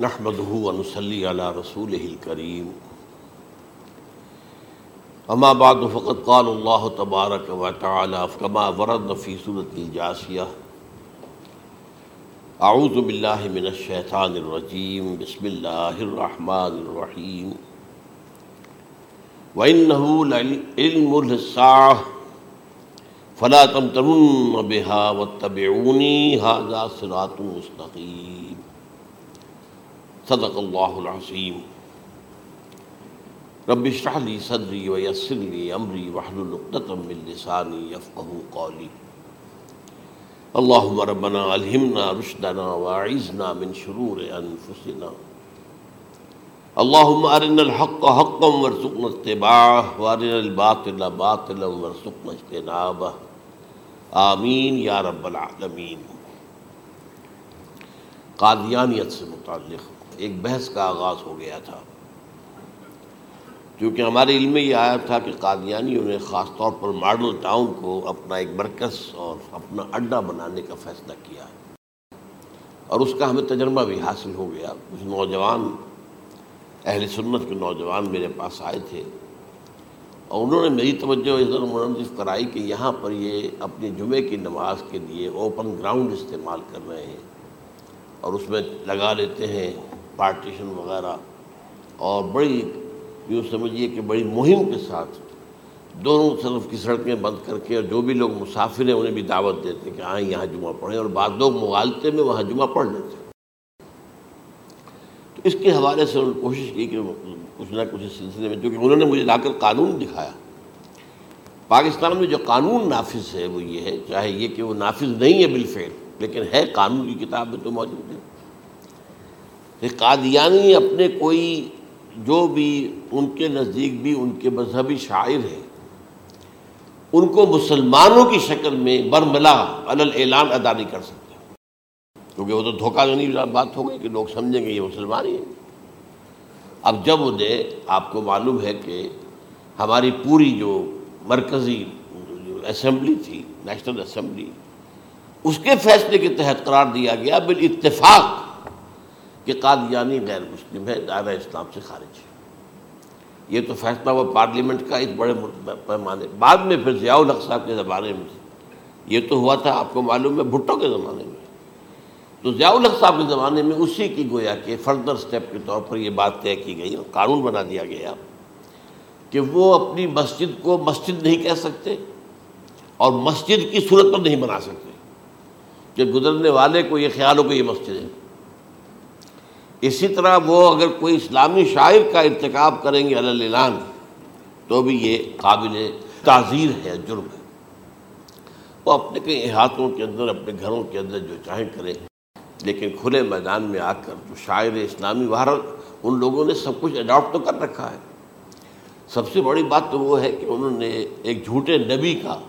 نحمده ونصلي على رسوله الكريم. اما بعد، فقد قال الله تبارك وتعالى كما ورد في سورة الجاسية اعوذ بالله من الشيطان الرجيم، بسم الله الرحمن الرحيم. وإنه لعلم للساعة، فلا تمترن بها واتبعوني، هذا صراط مستقيم. صدق الله العظيم رب اشرح لي صدري ويسر لي امري واحلل عقدة من لساني يفقهوا قولي اللهم ربنا الهمنا رشدنا واعذنا من شرور انفسنا. اللهم ارنا الحق حقا وارزقنا اتباعه وارنا الباطل باطلا وارزقنا اجتنابه. آمین یا رب العالمین. قادیانیت سے متعلق ایک بحث کا آغاز ہو گیا تھا۔ کیونکہ ہمارے علم میں یہ آیا تھا کہ قادیانیوں نے خاص طور پر ماڈل ٹاؤن کو اپنا ایک مرکز اور اپنا اڈا بنانے کا فیصلہ کیا۔ اور اس کا ہمیں تجربہ بھی حاصل ہو گیا۔ کچھ نوجوان، اہل سنت کے نوجوان میرے پاس آئے تھے۔ اور انہوں نے میری توجہ ادھر منظف کرائی کہ یہاں پر یہ اپنی جمعے کی نماز کے لیے اوپن گراؤنڈ استعمال کر رہے ہیں۔ اور اس میں لگا لیتے ہیں پارٹیشن وغیرہ اور بڑی یوں سمجھیے کہ بڑی مہم کے ساتھ دونوں طرف کی سڑکیں بند کر کے اور جو بھی لوگ مسافر ہیں انہیں بھی دعوت دیتے ہیں کہ آئیں یہاں جمعہ پڑھیں اور بعض لوگ مغالطے میں وہاں جمعہ پڑھ لیتے تو اس کے حوالے سے انہوں نے کوشش کی کہ کچھ نہ کچھ اس سلسلے میں، کیونکہ انہوں نے مجھے لا کر قانون دکھایا۔ پاکستان میں جو قانون نافذ ہے وہ یہ ہے، چاہے یہ کہ وہ نافذ نہیں ہے بالفعل، لیکن ہے قانون کی کتاب میں تو موجود ہے۔ کہ قادیانی اپنے کوئی جو بھی ان کے نزدیک بھی ان کے مذہبی شاعر ہیں، ان کو مسلمانوں کی شکل میں برملا اعلان ادا نہیں کر سکتے۔ کیونکہ وہ تو دھوکہ دینی بات ہو گئی کہ لوگ سمجھیں گے یہ مسلمان ہی ہیں۔ اب جب انہیں آپ کو معلوم ہے کہ ہماری پوری جو مرکزی اسمبلی تھی، نیشنل اسمبلی، اس کے فیصلے کے تحت قرار دیا گیا بالاتفاق۔ کہ قادیانی غیر مسلم ہے دائرہ اسلام سے خارج ہے۔ یہ تو فیصلہ ہوا پارلیمنٹ کا اس بڑے پیمانے، بعد میں پھر ضیاء الحق صاحب کے زمانے میں۔ یہ تو ہوا تھا، آپ کو معلوم ہے، بھٹو کے زمانے میں۔ تو ضیاء الحق صاحب کے زمانے میں اسی کی گویا کہ فردر سٹیپ کے طور پر یہ بات طے کی گئی، اور قانون بنا دیا گیا کہ وہ اپنی مسجد کو مسجد نہیں کہہ سکتے اور مسجد کی صورت پر نہیں بنا سکتے۔ کہ گزرنے والے کو یہ خیال ہو کہ یہ مسجد ہے۔ اسی طرح وہ اگر کوئی اسلامی شاعر کا ارتکاب کریں گے اعلان تو بھی یہ قابل تعزیر ہے، جرم ہے۔ وہ اپنے کئی احاطوں کے اندر، اپنے گھروں کے اندر جو چاہیں کریں، لیکن کھلے میدان میں آ کر جو شاعر اسلامی باہر ان لوگوں نے سب کچھ اڈاپٹ تو کر رکھا ہے۔ سب سے بڑی بات تو وہ ہے کہ انہوں نے ایک جھوٹے نبی کا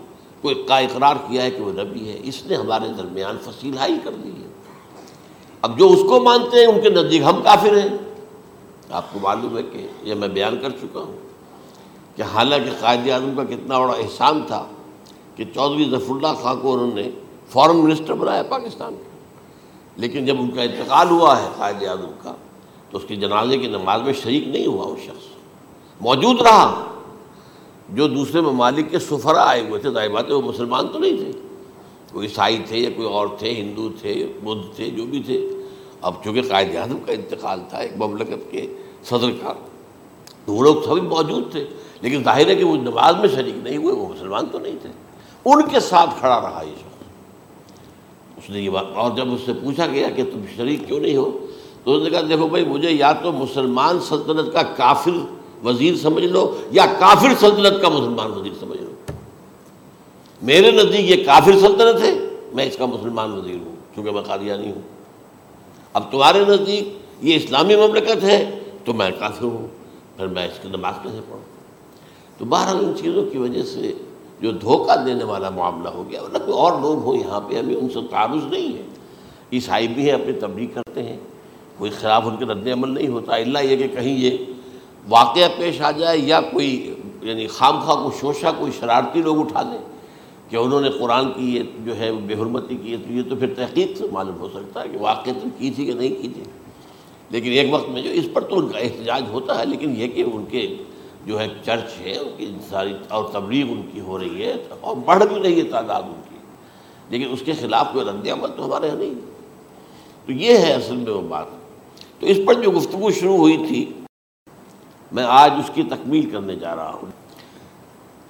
کوئی کا اقرار کیا ہے کہ وہ نبی ہے۔ اس نے ہمارے درمیان فصیل ہائی کر دی ہے۔ اب جو اس کو مانتے ہیں ان کے نزدیک ہم کافر ہیں۔ آپ کو معلوم ہے کہ یہ میں بیان کر چکا ہوں کہ حالانکہ قائد اعظم کا کتنا بڑا احسان تھا کہ چودھری ظفر اللہ خان کو انہوں نے فارن منسٹر بنایا پاکستان کا لیکن جب ان کا انتقال ہوا ہے قائد اعظم کا، تو اس کے جنازے کی نماز میں شریک نہیں ہوا وہ شخص۔ موجود رہا۔ جو دوسرے ممالک کے سفرا آئے ہوئے تھے، ظاہر بات ہے وہ مسلمان تو نہیں تھے۔ کوئی عیسائی تھے یا کوئی اور تھے، ہندو تھے بدھ تھے، جو بھی تھے۔ اب چونکہ قائد اعظم کا انتقال تھا ایک مملکت کے صدر کا، تو وہ لوگ سبھی موجود تھے، لیکن ظاہر ہے کہ وہ نماز میں شریک نہیں ہوئے، وہ مسلمان تو نہیں تھے۔ ان کے ساتھ کھڑا رہا یہ شخص۔ اس نے یہ بات، اور جب اس سے پوچھا گیا کہ تم شریک کیوں نہیں ہو، تو اس نے کہا، دیکھو بھائی، مجھے یا تو مسلمان سلطنت کا کافر وزیر سمجھ لو، یا کافر سلطنت کا مسلمان وزیر سمجھ لو۔ میرے نزدیک یہ کافر سلطنت ہے، میں اس کا مسلمان وزیر ہوں، چونکہ میں قادیانی ہوں۔ اب تمہارے نزدیک یہ اسلامی مملکت ہے تو میں کافر ہوں، پھر میں اس کی نماز کیسے پڑھوں۔ تو بہرحال ان چیزوں کی وجہ سے جو دھوکہ دینے والا معاملہ ہو گیا، ورنہ کوئی اور لوگ ہوں یہاں پہ، ہمیں ان سے تعارض نہیں ہے۔ عیسائی بھی ہیں، اپنی تبلیغ کرتے ہیں۔ کوئی خلاف ان کے رد عمل نہیں ہوتا اللہ یہ کہ کہیں یہ واقعہ پیش آ جائے یا کوئی یعنی خام خواہ کو شوشہ، کوئی شرارتی لوگ اٹھا دیں کہ انہوں نے قرآن کی یہ جو ہے بے حرمتی کی ہے تو یہ تو پھر تحقیق سے معلوم ہو سکتا ہے کہ واقع تو کی تھی کہ نہیں کی تھی۔ لیکن ایک وقت میں جو اس پر تو ان کا احتجاج ہوتا ہے، لیکن یہ کہ ان کے جو ہے چرچ ہے، ان کی ساری اور تبلیغ ان کی ہو رہی ہے اور بڑھ بھی رہی ہے تعداد ان کی۔ لیکن اس کے خلاف کوئی رد عمل تو ہمارے یہاں نہیں۔ تو یہ ہے اصل میں وہ بات۔ تو اس پر جو گفتگو شروع ہوئی تھی، میں آج اس کی تکمیل کرنے جا رہا ہوں۔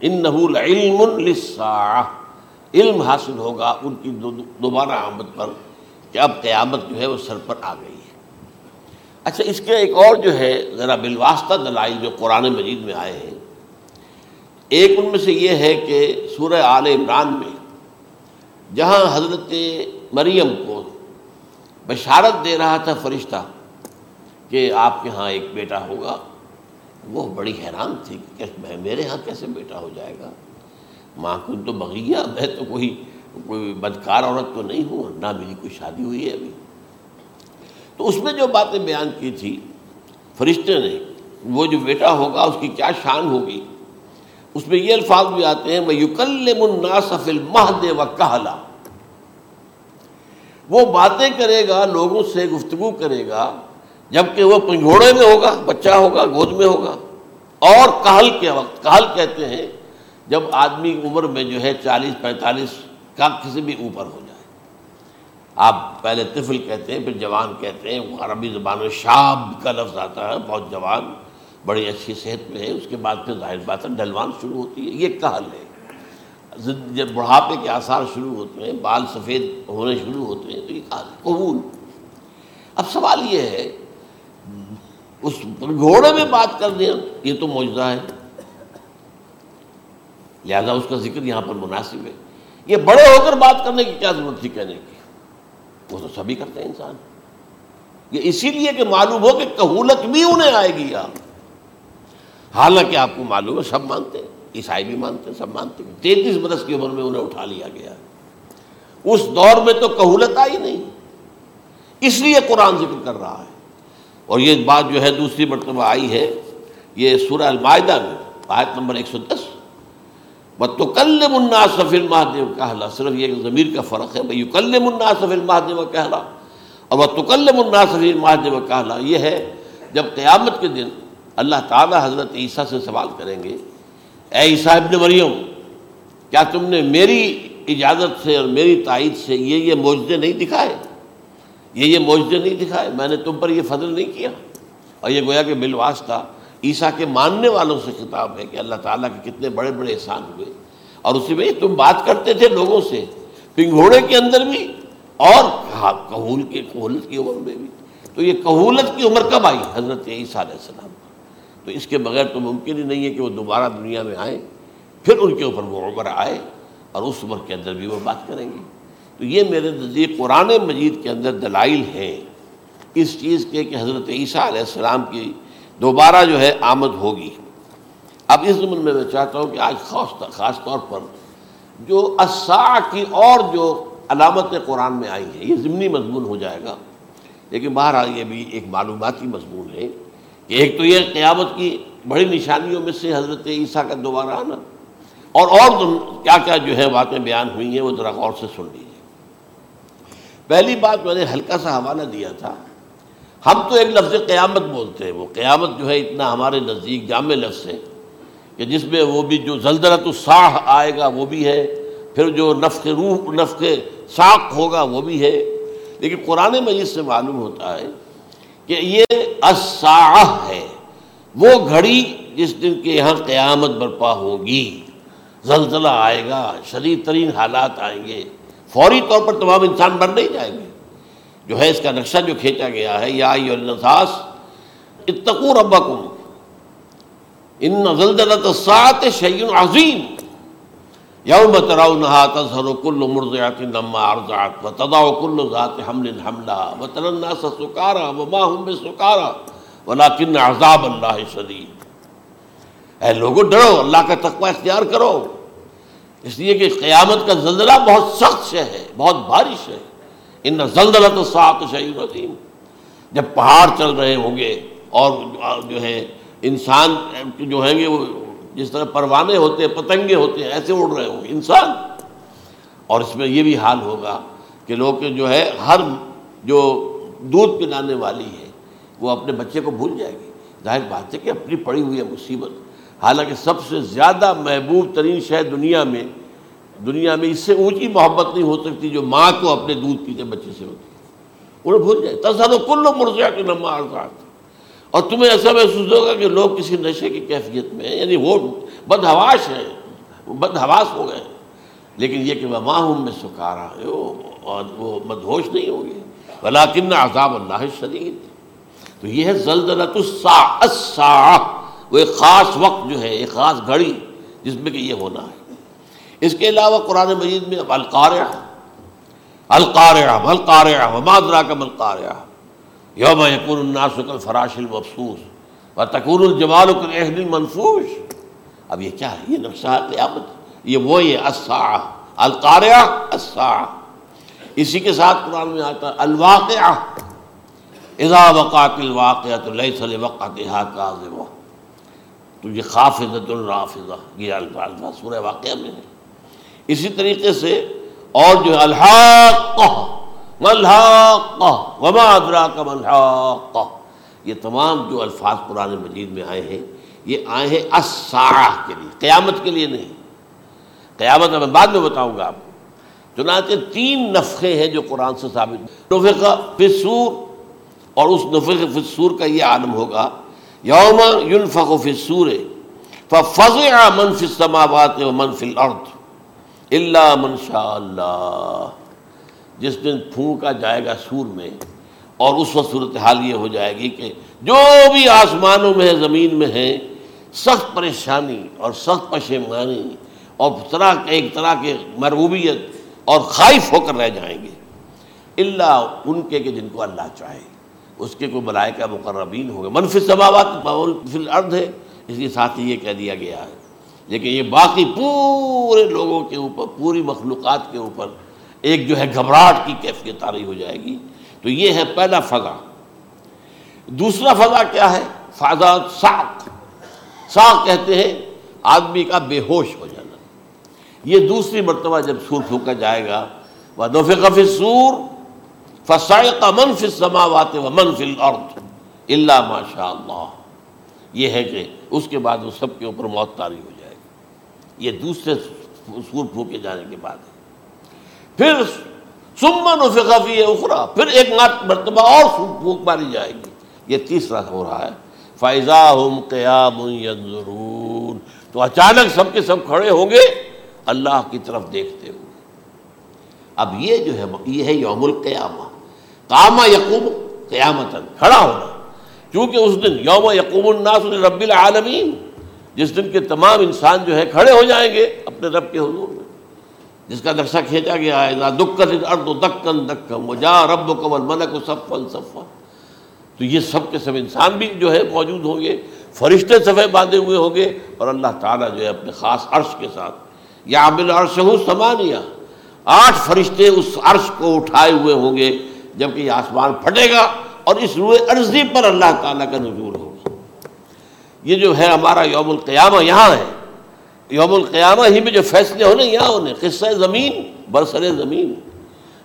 ان نحول علم علم حاصل ہوگا ان کی دوبارہ آمد پر کہ اب قیامت جو ہے وہ سر پر آ گئی ہے۔ اچھا اس کے ایک اور جو ہے، ذرا بالواسطہ دلائل جو قرآن مجید میں آئے ہیں۔ ایک ان میں سے یہ ہے کہ سورہ آل عمران میں جہاں حضرت مریم کو بشارت دے رہا تھا فرشتہ کہ آپ کے ہاں ایک بیٹا ہوگا وہ بڑی حیران تھی کہ میرے ہاں کیسے بیٹا ہو جائے گا؟ ماں کن تو بغیہ میں تو کوئی کوئی بدکار عورت تو نہیں ہوں، نہ میری کوئی شادی ہوئی ہے ابھی۔ تو اس میں جو باتیں بیان کی تھی، فرشتے نے، وہ جو بیٹا ہوگا، اس کی کیا شان ہوگی؟ اس میں یہ الفاظ بھی آتے ہیں میں یوکل مناسفل مہد و کہلا وہ باتیں کرے گا، لوگوں سے گفتگو کرے گا جبکہ وہ پنگھوڑے میں ہوگا، بچہ ہوگا، گود میں ہوگا۔ اور کہل کے وقت، کہل کہتے ہیں، جب آدمی عمر میں جو ہے چالیس، پینتالیس کا کسی بھی اوپر ہو جائے۔ آپ پہلے طفل کہتے ہیں، پھر جوان کہتے ہیں عربی زبان میں شاب کا لفظ آتا ہے، بہت جوان، بڑی اچھی صحت میں ہے۔ اس کے بعد پھر ظاہر بات ہے ڈلوان شروع ہوتی ہے۔ یہ کہل ہے۔ جب بڑھاپے کے آثار شروع ہوتے ہیں، بال سفید ہونے شروع ہوتے ہیں، تو یہ کہل قبول۔ اب سوال یہ ہے اس گھوڑے میں بات کر دیں یہ تو موجودہ ہے۔ لہذا اس کا ذکر یہاں پر مناسب ہے۔ یہ بڑے ہو کر بات کرنے کی کیا ضرورت تھی کہنے کی؟ وہ تو سبھی کرتے ہیں انسان۔ یہ اسی لیے کہ معلوم ہو کہ کہولت بھی انہیں آئے گی آپ حالانکہ آپ کو معلوم ہے، سب مانتے ہیں۔ عیسائی بھی مانتے ہیں، سب مانتے ہیں۔ تینتیس برس کی عمر میں انہیں اٹھا لیا گیا۔ اس دور میں تو کہولت آئی نہیں۔ اس لیے قرآن ذکر کر رہا ہے۔ اور یہ بات جو ہے دوسری مرتبہ آئی ہے، یہ سورہ المائدہ میں، آیت نمبر ایک سو دس۔ کل منا سفل مہادیو کہلا صرف یہ ضمیر کا فرق ہے، بھائی کل منا سفل مہادیو کہلا اور وہ تکل منا سفل مہادیو کہلا یہ ہے، جب قیامت کے دن اللہ تعالیٰ حضرت عیسیٰ سے سوال کریں گے، اے عیسیٰ ابن مریم، کیا تم نے میری اجازت سے اور میری تائید سے یہ یہ معجزے نہیں دکھائے؟ یہ یہ معجزے نہیں دکھائے، میں نے تم پر یہ فضل نہیں کیا۔ اور یہ گویا کہ بالواسطہ عیسیٰ کے ماننے والوں سے خطاب ہے کہ اللہ تعالیٰ کے کتنے بڑے بڑے احسان ہوئے۔ اور اسی میں تم بات کرتے تھے لوگوں سے، پنگھوڑے کے اندر بھی اور کہول کے، کہولت کی عمر میں بھی۔ تو یہ کہولت کی عمر کب آئی؟ حضرت عیسیٰ علیہ السلام۔ تو اس کے بغیر تو ممکن ہی نہیں ہے کہ وہ دوبارہ دنیا میں آئیں، پھر ان کے اوپر وہ عمر آئے اور اس عمر کے اندر بھی وہ بات کریں گے۔ تو یہ میرے نزدیک قرآن مجید کے اندر دلائل ہیں اس چیز کے کہ حضرت عیسیٰ علیہ السلام کی دوبارہ جو ہے آمد ہوگی۔ اب اس زمن میں میں چاہتا ہوں کہ آج خاص خاص طور پر جو اسا کی اور جو علامت قرآن میں آئی ہے یہ ضمنی مضمون ہو جائے گا۔ لیکن بہرحال یہ بھی ایک معلوماتی مضمون ہے کہ ایک تو یہ قیامت کی بڑی نشانیوں میں سے حضرت عیسیٰ کا دوبارہ آنا اور اور کیا کیا جو ہے باتیں بیان ہوئی ہیں، وہ ذرا غور سے سن لیجیے پہلی بات میں نے ہلکا سا حوالہ دیا تھا۔ ہم تو ایک لفظ قیامت بولتے ہیں، وہ قیامت جو ہے اتنا ہمارے نزدیک جامع لفظ ہے کہ جس میں وہ بھی جو زلزلت الصاح آئے گا وہ بھی ہے، پھر جو نفق روح نفق ساق ہوگا وہ بھی ہے۔ لیکن قرآن مجید سے معلوم ہوتا ہے کہ یہ الساح ہے، وہ گھڑی جس دن کے یہاں قیامت برپا ہوگی۔ زلزلہ آئے گا، شدید ترین حالات آئیں گے۔ فوری طور پر تمام انسان بن نہیں جائیں گے۔ جو ہے اس کا نقشہ جو کھینچا گیا ہے، یا النساس اتقو ربکم۔ ان زلزلت الساعت شیء عظیم۔ یوم ترونها تظهر كل مرضعة لما ارضعت وتضع كل ذات حمل حملها وترى الناس سكارى وما هم بسكارى ولكن عذاب الله شديد اے لوگوں ڈرو، اللہ کا تقوی اختیار کرو۔ اس لیے کہ قیامت کا زلزلہ بہت سخت سے ہے، بہت بارش ہے۔ ان زلزلہ تو سات شعیب عظیم جب پہاڑ چل رہے ہوں گے اور جو ہے انسان جو ہیں گے وہ جس طرح پروانے ہوتے ہیں پتنگے ہوتے ہیں، ایسے اڑ رہے ہوں گے۔ انسان۔ اور اس میں یہ بھی حال ہوگا کہ لوگ جو ہے ہر جو دودھ پلانے والی ہے، وہ اپنے بچے کو بھول جائے گی۔ ظاہر بات ہے کہ اپنی پڑی ہوئی ہے مصیبت۔ حالانکہ سب سے زیادہ محبوب ترین شہر دنیا میں دنیا میں اس سے اونچی محبت نہیں ہو سکتی جو ماں کو اپنے دودھ پیتے بچے سے ہوتی۔ انہیں بھول جائے تصد کل مرزیا کے نما اور تمہیں ایسا محسوس ہوگا کہ لوگ کسی نشے کی کیفیت میں یعنی وہ بدہواش ہے بدہواس ہو گئے۔ لیکن یہ کہ وہ ماہوم میں سکارا اور وہ مدہوش نہیں ہوں گے۔ ولاکن عذاب اللہ شدید۔ تو یہ ہے زلزلت الساعہ۔ وہ ایک خاص وقت جو ہے، ایک خاص گھڑی جس میں کہ یہ ہونا ہے۔ اس کے علاوہ قرآن مجید میں اب القاریہ القاریہ القاریہ وما ادراک القاریہ یوم یقون الناس الفراش المفسوس و تکون الجمال اہل المنفوش۔ اب یہ کیا ہے؟ یہ نقشہ قیامت۔ یہ وہ یہ الساعہ القاریہ الساعہ۔ اسی کے ساتھ قرآن میں آتا ہے الواقعہ۔ اذا وقعت الواقعہ تو لیس لوقعتها کاذبہ تو یہ خافضۃ الرافضہ، یہ الفاظ سورہ واقعہ میں ہے۔ اسی طریقے سے اور جو ہے الحاق ملحاق وما ادراک ملحاق یہ تمام جو الفاظ قرآن مجید میں آئے ہیں، یہ آئے ہیں الساعہ کے لیے، قیامت کے لیے نہیں۔ قیامت میں بعد میں بتاؤں گا آپ چنانچہ تین نفقے ہیں جو قرآن سے ثابت۔ نفقہ فسور اور اس نفق فسور کا یہ عالم ہوگا یوم ينفق فی السور ففزع من فی السماوات و من فی الارض اللہ منشاء اللہ۔ جس دن پھونکا جائے گا سور میں اور اس وقت صورت حال یہ ہو جائے گی کہ جو بھی آسمانوں میں ہے زمین میں ہے سخت پریشانی اور سخت پشیمانی اور طرح ایک طرح کے مرغوبیت اور خائف ہو کر رہ جائیں گے۔ اللہ ان کے کہ جن کو اللہ چاہے۔ اس کے کوئی ملائکہ مقربین ہوں گے۔ منفی سماوات فی الارض ہے۔ اس کے ساتھ ہی یہ کہہ دیا گیا ہے۔ لیکن یہ باقی پورے لوگوں کے اوپر، پوری مخلوقات کے اوپر ایک جو ہے گھبراہٹ کی کیفیت آ رہی ہو جائے گی۔ تو یہ ہے پہلا فضا۔ دوسرا فضا کیا ہے؟ فضا ساک ساک کہتے ہیں آدمی کا بے ہوش ہو جانا۔ یہ دوسری مرتبہ جب سور پھونکا جائے گا وہ دو فقف سور فسائے کا منفی سماوات و منفی الارض اللہ ماشاء اللہ یہ ہے کہ اس کے بعد وہ سب کے اوپر موت تاری ہو جائے گی۔ یہ دوسرے سور پھونکے جانے کے بعد ہے۔ پھر سمن و فقفی اخرا پھر ایک مرتبہ اور سور پھونک ماری جائے گی۔ یہ تیسرا ہو رہا ہے۔ فائزہ ہم قیام ینظرون تو اچانک سب کے سب کھڑے ہوں گے۔ اللہ کی طرف دیکھتے ہوئے اب یہ جو ہے، یہ ہے یوم القیامہ۔ کاما یقوم قیامت کھڑا ہونا۔ کیونکہ اس دن یوم یقوم الناس رب العالمین، جس دن کے تمام انسان جو ہے کھڑے ہو جائیں گے اپنے رب کے حضور میں۔ جس کا نقشہ کھینچا گیا ہے دکن ارد دکن دکم جا رب کمل منک و صفن صفا۔ تو یہ سب کے سب انسان بھی جو ہے موجود ہوں گے، فرشتے صفحے باندھے ہوئے ہوں گے، اور اللہ تعالیٰ جو ہے اپنے خاص عرش کے ساتھ یا عامل عرش ہوں سمانیہ آٹھ فرشتے اس عرش کو اٹھائے ہوئے ہوں گے۔ جبکہ یہ آسمان پھٹے گا اور اس روئے عرضی پر اللہ تعالیٰ کا نزول ہوگا۔ یہ جو ہے ہمارا یوم القیامہ یہاں ہے۔ یوم القیامہ ہی میں جو فیصلے ہونے یہاں ہونے قصہ زمین، برسر زمین۔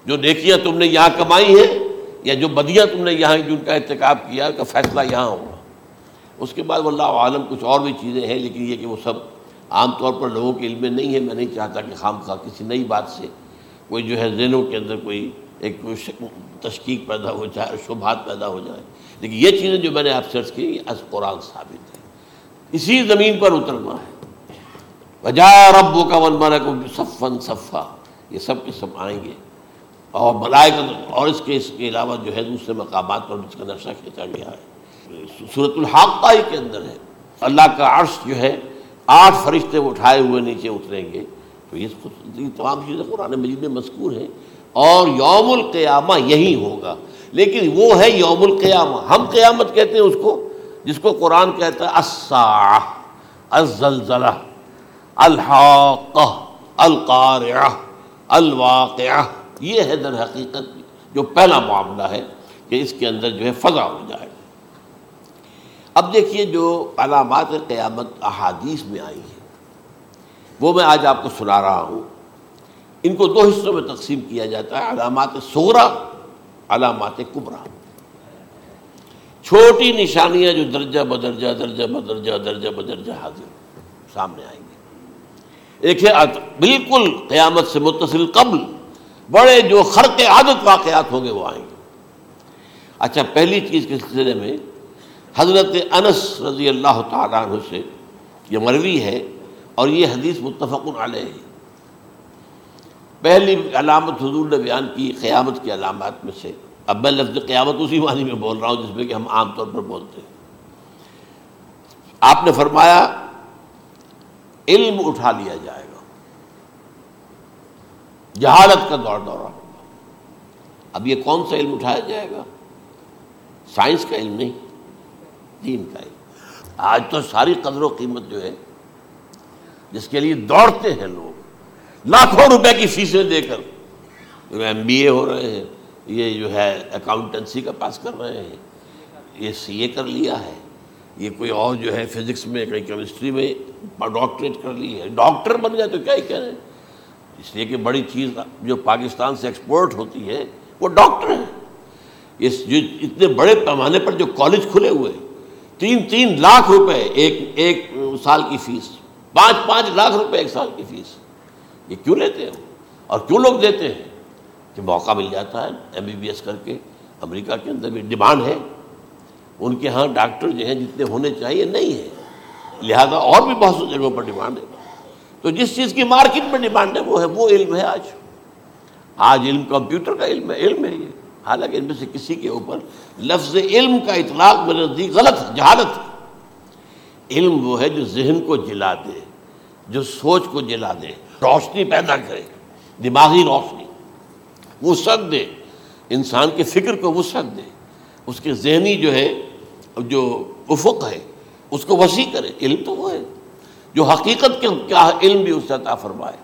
جو نیکیاں تم نے یہاں کمائی ہیں یا جو بدیاں تم نے یہاں جن کا ارتکاب کیا کا فیصلہ یہاں ہوگا۔ اس کے بعد اللہ عالم کچھ اور بھی چیزیں ہیں، لیکن یہ کہ وہ سب عام طور پر لوگوں کے علم میں نہیں ہے میں نہیں چاہتا کہ خام خواہ کسی نئی بات سے کوئی جو ہے ذہنوں کے اندر کوئی ایک تشکیق پیدا ہو جائے، شبہات پیدا ہو جائے۔ لیکن یہ چیزیں جو میں نے آپ سرچ کی از قرآن ثابت ہے۔ اسی زمین پر اترنا ہے۔ وجا ربو کا ون مانا کو صفن صفا۔ یہ سب کے سب آئیں گے۔ اور ملائے اور اس کے اس کے علاوہ جو ہے دوسرے مقامات پر جس کا نقشہ کھینچا گیا ہے۔ صورت الحاقہ ہی کے اندر ہے۔ اللہ کا عرش جو ہے، آٹھ فرشتے اٹھائے ہوئے نیچے اتریں گے۔ تو یہ تمام چیزیں قرآن مجید میں مذکور ہیں۔ اور یوم القیامہ یہی ہوگا۔ لیکن وہ ہے یوم القیامہ۔ ہم قیامت کہتے ہیں اس کو، جس کو قرآن کہتا ہے الساعہ، الزلزلہ، الحاقہ، القارعہ، الواقعہ۔ یہ ہے در حقیقت جو پہلا معاملہ ہے کہ اس کے اندر جو ہے فضا ہو جائے۔ اب دیکھیے جو علامات قیامت احادیث میں آئی ہیں، وہ میں آج آپ کو سنا رہا ہوں۔ ان کو دو حصوں میں تقسیم کیا جاتا ہے، علامات سغرا علامات کبرا۔ چھوٹی نشانیاں جو درجہ بدرجہ درجہ بدرجہ درجہ بدرجہ حاضر سامنے آئیں گے ایک ہے بالکل قیامت سے متصل قبل بڑے جو خرق عادت واقعات ہوں گے وہ آئیں گے۔ اچھا پہلی چیز کے سلسلے میں حضرت انس رضی اللہ تعالیٰ عنہ سے یہ مروی ہے اور یہ حدیث متفق علیہ۔ ہے پہلی علامت حضور نے بیان کی قیامت کی علامات میں سے۔ اب میں لفظ قیامت اسی معنی میں بول رہا ہوں جس میں کہ ہم عام طور پر بولتے ہیں۔ آپ نے فرمایا، علم اٹھا لیا جائے گا۔ جہالت کا دور دورہ ہوگا۔ اب یہ کون سا علم اٹھایا جائے گا؟ سائنس کا علم نہیں، دین کا علم۔ آج تو ساری قدر و قیمت جو ہے، جس کے لیے دوڑتے ہیں لوگ لاکھوں روپے کی فیسیں دے کر۔ ایم بی اے ہو رہے ہیں، یہ جو ہے اکاؤنٹنسی کا پاس کر رہے ہیں۔ یہ سی اے کر لیا ہے۔ یہ کوئی اور جو ہے فزکس میں کہیں کیمسٹری میں ڈاکٹریٹ کر لی ہے۔ ڈاکٹر بن گئے تو کیا ہی کہہ رہے ہیں؟ اس لیے کہ بڑی چیز جو پاکستان سے ایکسپورٹ ہوتی ہے، وہ ڈاکٹر ہیں۔ اس جو اتنے بڑے پیمانے پر جو کالج کھلے ہوئے، تین تین لاکھ روپے ایک ایک سال کی فیس پانچ پانچ لاکھ روپے ایک سال کی فیس یہ کیوں لیتے ہیں؟ اور کیوں لوگ دیتے ہیں؟ کہ موقع مل جاتا ہے ایم بی بی ایس کر کے، امریکہ کے اندر بھی ڈیمانڈ ہے۔ ان کے ہاں ڈاکٹر جو ہیں جتنے ہونے چاہیے، نہیں ہے لہذا اور بھی بہت سی جگہوں پر ڈیمانڈ ہے۔ تو جس چیز کی مارکیٹ میں ڈیمانڈ ہے، وہ ہے، وہ علم ہے آج۔ آج علم کمپیوٹر کا علم ہے علم ہے یہ۔ حالانکہ ان میں سے کسی کے اوپر لفظ علم کا اطلاق میرے نزدیک غلط ہے جہالت۔ ہے علم وہ ہے جو ذہن کو جلا دے، جو سوچ کو جلا دے۔ روشنی پیدا کرے، دماغی روشنی۔ وسعت دے، انسان کے فکر کو وسعت دے۔ اس کے ذہنی جو ہے، جو افق ہے، اس کو وسیع کرے۔ علم تو وہ ہے، جو حقیقت کے کیا علم بھی اس سے عطا فرمائے۔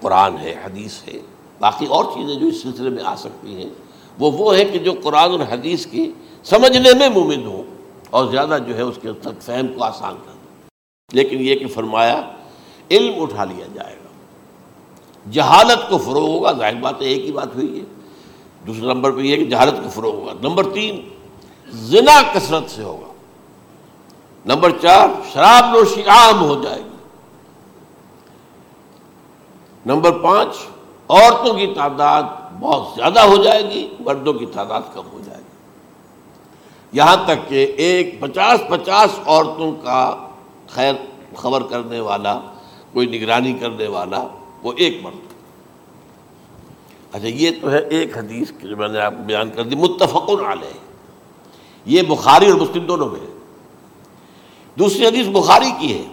قرآن ہے، حدیث ہے، باقی اور چیزیں جو اس سلسلے میں آ سکتی ہیں، وہ وہ ہے کہ جو قرآن اور حدیث کی سمجھنے میں مومن ہوں اور زیادہ جو ہے اس کے تک فہم کو آسان کر دیں لیکن یہ کہ فرمایا، علم اٹھا لیا جائے۔ جہالت کو فروغ ہوگا، ظاہر بات ہے، ایک ہی بات ہوئی ہے۔ دوسرے نمبر پہ یہ کہ جہالت کو فروغ ہوگا۔ نمبر تین، زنا کثرت سے ہوگا۔ نمبر چار، شراب نوشی عام ہو جائے گی۔ نمبر پانچ، عورتوں کی تعداد بہت زیادہ ہو جائے گی، مردوں کی تعداد کم ہو جائے گی۔ یہاں تک کہ ایک پچاس پچاس عورتوں کا خیر خبر کرنے والا، کوئی نگرانی کرنے والا وہ ایک مرد۔ اچھا یہ تو ہے ایک حدیث جو میں نے آپ کو بیان کر دی متفق علیہ۔ یہ بخاری اور مسلم دونوں میں ہے۔ دوسری حدیث بخاری کی ہے۔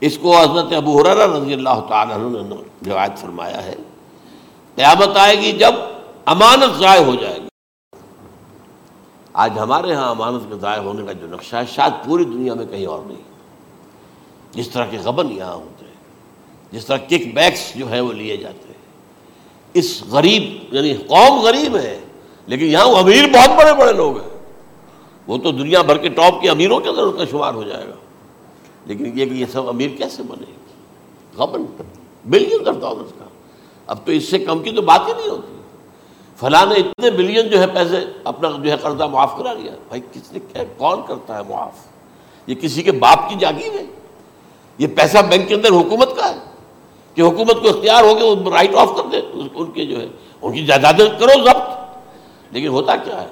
اس کو حضرت ابو حرار رضی اللہ تعالیٰ عنہ نے روایت فرمایا ہے۔ قیامت آئے گی جب امانت ضائع ہو جائے گی۔ آج ہمارے ہاں امانت کے ضائع ہونے کا جو نقشہ ہے، شاید پوری دنیا میں کہیں اور نہیں۔ جس طرح کے غبن یہاں ہوتے ہیں۔ جس طرح کک بیکس جو ہے وہ لیے جاتے ہیں۔ اس غریب یعنی قوم غریب ہے، لیکن یہاں وہ امیر بہت بڑے بڑے لوگ ہیں۔ وہ تو دنیا بھر کے ٹاپ کے امیروں کے اندر اس کا شمار ہو جائے گا۔ لیکن یہ کہ یہ سب امیر کیسے بنے؟ غبن بلین آف ڈالرس کا۔ اب تو اس سے کم کی تو بات ہی نہیں ہوتی۔ فلاں نے اتنے بلین جو ہے پیسے اپنا جو ہے قرضہ معاف کرا لیا۔ بھائی، کس نے کیا، کون کرتا ہے معاف؟ یہ کسی کے باپ کی جاگیر ہے۔ یہ پیسہ بینک کے اندر حکومت کا ہے۔ کہ حکومت کو اختیار ہو کے وہ رائٹ آف کر دے ان کے جو ہے، ان کی جائیدادیں کرو ضبط۔ لیکن ہوتا کیا ہے؟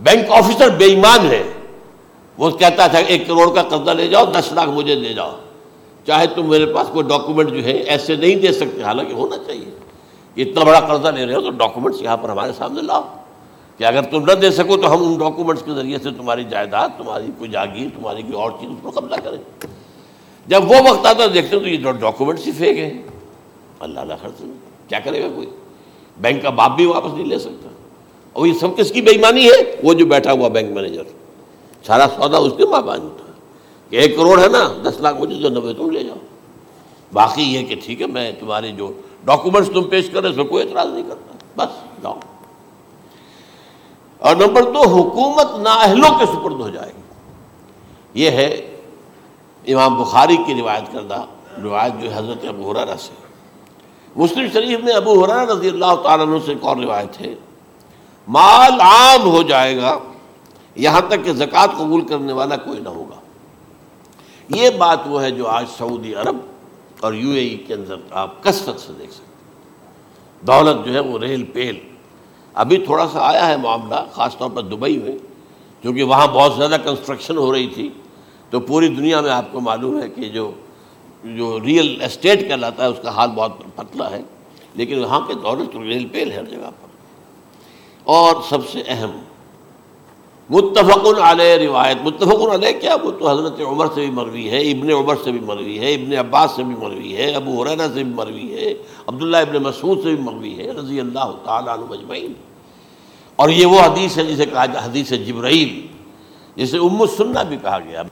بینک آفیسر بے ایمان ہے۔ وہ کہتا تھا، ایک کروڑ کا قرضہ لے جاؤ، دس لاکھ مجھے دے جاؤ۔ چاہے تم میرے پاس کوئی ڈاکومنٹ جو ہے، ایسے نہیں دے سکتے، حالانکہ ہونا چاہیے۔ اتنا بڑا قرضہ لے رہے ہو تو ڈاکومنٹس یہاں پر ہمارے سامنے لاؤ۔ کہ اگر تم نہ دے سکو تو ہم ان ڈاکومنٹس کے ذریعے سے تمہاری جائیداد، تمہاری کوئی جاگیر، تمہاری کوئی اور چیز اس کو قبضہ کریں۔ جب وہ وقت آتا دیکھتے تو یہ ڈاکومنٹس ہی پھینک ہیں۔ اللہ اللہ خرچ کیا کرے گا کوئی؟ بینک کا باپ بھی واپس نہیں لے سکتا۔ اور یہ سب کس کی بےمانی ہے؟ وہ جو بیٹھا ہوا بینک مینیجر۔ سارا سودا اس کے ماں بان باپ کہ ایک کروڑ ہے نا، دس لاکھ مجھے جو نبے تم لے جاؤ۔ باقی یہ کہ ٹھیک ہے، میں تمہارے جو ڈاکومنٹس تم پیش کر رہے اس میں کوئی اعتراض نہیں کرتا۔ بس، جاؤ۔ اور نمبر دو، حکومت نااہلوں کے سپرد ہو جائے گی۔ یہ ہے امام بخاری کی روایت کردہ روایت جو حضرت ابو حرارہ سے۔ مسلم شریف میں ابو حرارہ رضی اللہ تعالیٰ عنہ سے ایک اور روایت ہے، مال عام ہو جائے گا، یہاں تک کہ زکوٰۃ قبول کرنے والا کوئی نہ ہوگا۔ یہ بات وہ ہے جو آج سعودی عرب اور یو اے ای کے اندر آپ کثرت سے دیکھ سکتے دولت جو ہے وہ ریل پیل۔ ابھی تھوڑا سا آیا ہے معاملہ، خاص طور پر دبئی میں کیونکہ وہاں بہت زیادہ کنسٹرکشن ہو رہی تھی۔ تو پوری دنیا میں آپ کو معلوم ہے کہ جو جو ریئل اسٹیٹ کہلاتا ہے، اس کا حال بہت پتلا ہے۔ لیکن وہاں کے دولت ریل پیل ہے ہر جگہ پر۔ اور سب سے اہم متفق علیہ روایت متفق علیہ کیا؟ وہ تو حضرت عمر سے بھی مروی ہے، ابن عمر سے بھی مروی ہے، ابن عباس سے بھی مروی ہے، ابو حریرہ سے بھی مروی ہے، عبداللہ ابن مسعود سے بھی مروی ہے، رضی اللہ تعالیٰ عنہ مجمعین اور یہ وہ حدیث ہے جسے کہا حدیث جبرائیل، جسے ام السنہ بھی کہا گیا۔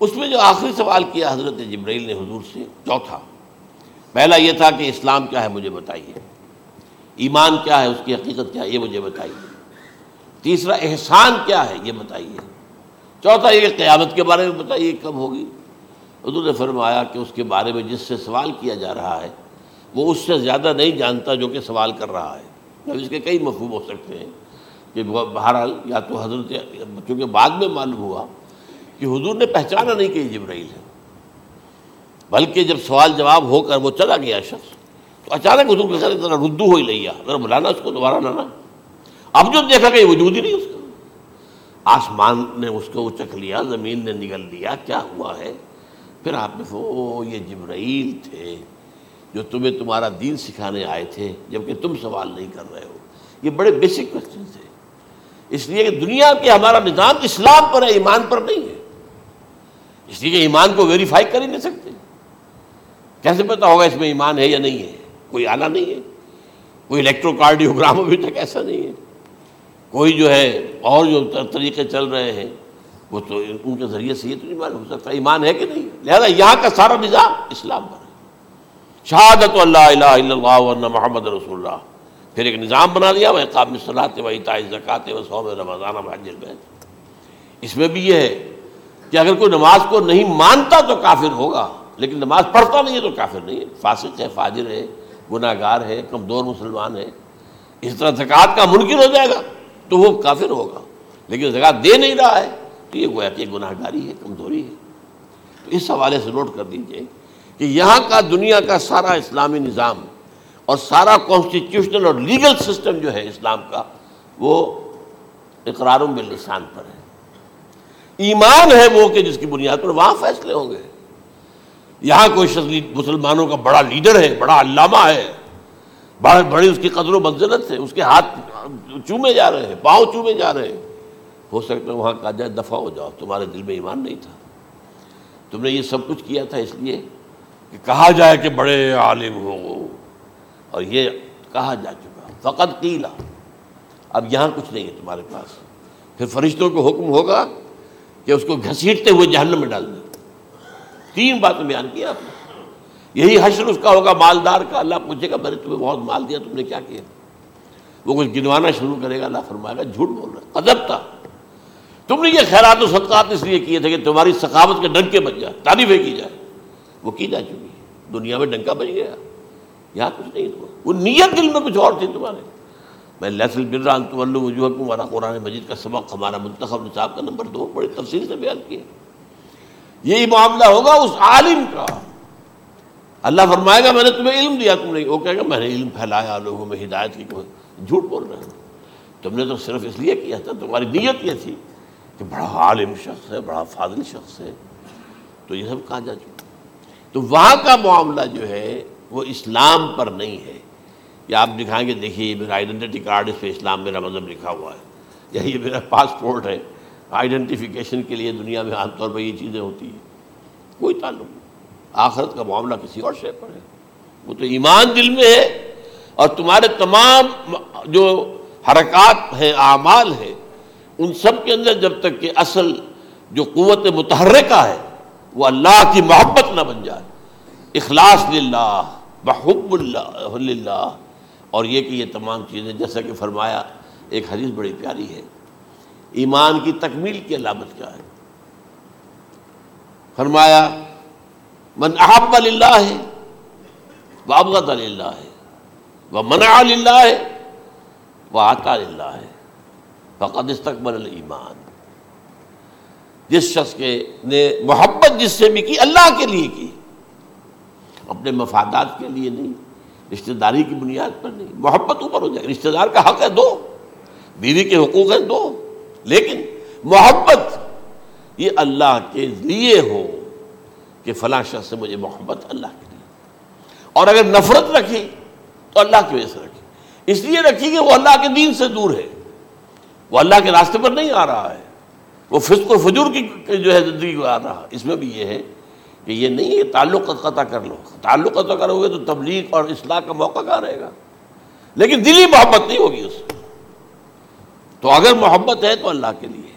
اس میں جو آخری سوال کیا حضرت جبرائیل نے حضور سے، چوتھا، پہلا یہ تھا کہ اسلام کیا ہے مجھے بتائیے، ایمان کیا ہے، اس کی حقیقت کیا ہے، یہ مجھے بتائیے، تیسرا احسان کیا ہے، یہ بتائیے، چوتھا یہ قیامت کے بارے میں بتائیے کب ہوگی؟ حضور نے فرمایا کہ اس کے بارے میں جس سے سوال کیا جا رہا ہے، وہ اس سے زیادہ نہیں جانتا جو کہ سوال کر رہا ہے۔ اب اس کے کئی مفہوم ہو سکتے ہیں کہ بہرحال یا تو حضرت، چونکہ بعد میں معلوم ہوا کہ حضور نے پہچانا نہیں کہ یہ جبرائیل ہے۔ بلکہ جب سوال جواب ہو کر وہ چلا گیا شخص، تو اچانک حضور کے ساتھ ذرا ردو ہو ہی لیا ذرا بلانا اس کو دوبارہ لانا اب جو دیکھا کہ وجود ہی نہیں اس کا۔ آسمان نے اس کو چکھ لیا، زمین نے نگل لیا، کیا ہوا ہے؟ پھر آپ نے وہ یہ جبرائیل تھے جو تمہیں تمہارا دین سکھانے آئے تھے، جبکہ تم سوال نہیں کر رہے ہو۔ یہ بڑے بیسک کوشچن تھے اس لیے کہ دنیا کے ہمارا نظام اسلام پر ہے، ایمان پر نہیں ہے۔ اس لیے کہ ایمان کو ویریفائی کر ہی نہیں سکتے۔ کیسے پتا ہوگا اس میں ایمان ہے یا نہیں ہے؟ کوئی آلہ نہیں ہے۔ کوئی الیکٹرو کارڈیوگرام ابھی تک ایسا نہیں ہے۔ کوئی جو ہے اور جو طریقے چل رہے ہیں، وہ تو ان کے ذریعے سے یہ تو نہیں معلوم ہو سکتا ایمان ہے کہ نہیں۔ لہذا یہاں کا سارا نظام اسلام پر ہے۔ شہادت اللہ الہ الا اللہ محمد رسول اللہ۔ پھر ایک نظام بنا دیا، وہ قابل صلاحت و اطاع زکات و سوم رمضان حج البیت۔ اس میں بھی یہ ہے۔ کہ اگر کوئی نماز کو نہیں مانتا تو کافر ہوگا، لیکن نماز پڑھتا نہیں ہے تو کافر نہیں ہے۔ فاسق ہے، فاجر ہے گناہ گار ہے، کمزور مسلمان ہے۔ اس طرح زکوٰۃ کا منکر ہو جائے گا تو وہ کافر ہوگا۔ لیکن زکوٰۃ دے نہیں رہا ہے تو یہ گویا کہ گناہ گاری ہے، کمزوری ہے۔ تو اس حوالے سے نوٹ کر دیجیے کہ یہاں کا دنیا کا سارا اسلامی نظام اور سارا کانسٹیٹیوشنل اور لیگل سسٹم جو ہے اسلام کا، وہ اقرار باللسان پر ہے۔ ایمان ہے وہ کہ جس کی بنیاد پر وہاں فیصلے ہوں گے۔ یہاں کوئی شخص مسلمانوں کا بڑا لیڈر ہے، بڑا علامہ ہے، بڑے بڑی اس کی قدر و منزلت ہے اس کے ہاتھ چومے جا رہے ہیں، پاؤں چومے جا رہے ہیں۔ ہو سکتا ہے وہاں کہا جائے دفاع ہو جاؤ، تمہارے دل میں ایمان نہیں تھا۔ تم نے یہ سب کچھ کیا تھا اس لیے کہ کہا جائے کہ بڑے عالم ہو۔ اور یہ کہا جا چکا۔ فقط قیلا اب یہاں کچھ نہیں ہے تمہارے پاس۔ پھر فرشتوں کو حکم ہوگا کہ اس کو گھسیٹتے ہوئے جہنم میں ڈال دیں تین باتیں بیان کیا آپ نے۔ یہی حشر اس کا ہوگا، مالدار کا۔ اللہ پوچھے گا میں نے تمہیں بہت مال دیا، تم نے کیا کیا؟ وہ کچھ گنوانا شروع کرے گا، اللہ فرمائے گا، جھوٹ بول رہا ادب تھا۔ تم نے یہ خیرات و صدقات اس لیے کیے تھے کہ تمہاری ثقافت کے ڈنکے بچ جائے، تعریفیں کی جائے وہ کی جا چکی ہے۔ دنیا میں ڈنکا بچ گیا۔ یہاں کچھ نہیں وہ نیت دل میں کچھ اور تھی تمہارے۔ میں لسل بران تو وجوہ ہمارا قرآن مجید کا سبق، ہمارا منتخب نصاب کا نمبر دو بڑی تفصیل سے بیان کیا یہی معاملہ ہوگا اس عالم کا۔ اللہ فرمائے گا، میں نے تمہیں علم دیا، تم نہیں وہ کہے گا، میں نے علم پھیلایا، لوگوں میں ہدایت کی جھوٹ بول رہے ہیں۔ تم نے تو صرف اس لیے کیا تھا، تمہاری نیت یہ تھی کہ بڑا عالم شخص ہے، بڑا فاضل شخص ہے۔ تو یہ سب کہا جا چکا تو وہاں کا معاملہ جو ہے، وہ اسلام پر نہیں ہے۔ یا آپ دکھائیں گے، دیکھیے، یہ میرا آئیڈینٹی کارڈ اس پہ اسلام میرا مذہب لکھا ہوا ہے۔ یا یہ میرا پاسپورٹ ہے۔ آئیڈینٹیفیکیشن کے لیے دنیا میں عام طور پر یہ چیزیں ہوتی ہیں۔ کوئی تعلق نہیں۔ آخرت کا معاملہ کسی اور شے پر ہے۔ وہ تو ایمان دل میں ہے اور تمہارے تمام جو حرکات ہیں، اعمال ہیں، ان سب کے اندر جب تک کہ اصل جو قوت متحرکہ ہے، وہ اللہ کی محبت نہ بن جائے۔ اخلاص للہ بحب اللہ للہ۔ اور یہ کہ یہ تمام چیزیں، جیسا کہ فرمایا، ایک حدیث بڑی پیاری ہے۔ ایمان کی تکمیل کی علامت کیا ہے؟ فرمایا، من احب اللہ ہے وہ ابغت اللہ ہے وہ منع اللہ ہے وہ آتا اللہ ہے فقط استقبل ایمان جس شخص کے نے محبت جس سے بھی کی، اللہ کے لیے کی، اپنے مفادات کے لیے نہیں۔ رشتہ داری کی بنیاد پر نہیں، محبت اوپر ہو جائے۔ رشتہ دار کا حق ہے دو، بیوی کے حقوق ہیں دو۔ لیکن محبت، یہ اللہ کے لیے ہو کہ فلاں شخص سے مجھے محبت اللہ کے لیے۔ اور اگر نفرت رکھی تو اللہ کی وجہ سے رکھی اس لیے رکھی کہ وہ اللہ کے دین سے دور ہے۔ وہ اللہ کے راستے پر نہیں آ رہا ہے۔ وہ فسق و فجور کی جو ہے زندگی کو آ رہا اس میں بھی یہ ہے کہ یہ نہیں ہے تعلق قطع کر لو۔ تعلق قطع کرو گے تو تبلیغ اور اصلاح کا موقع کہاں رہے گا؟ لیکن دلی محبت نہیں ہوگی اس تو اگر محبت ہے تو اللہ کے لیے،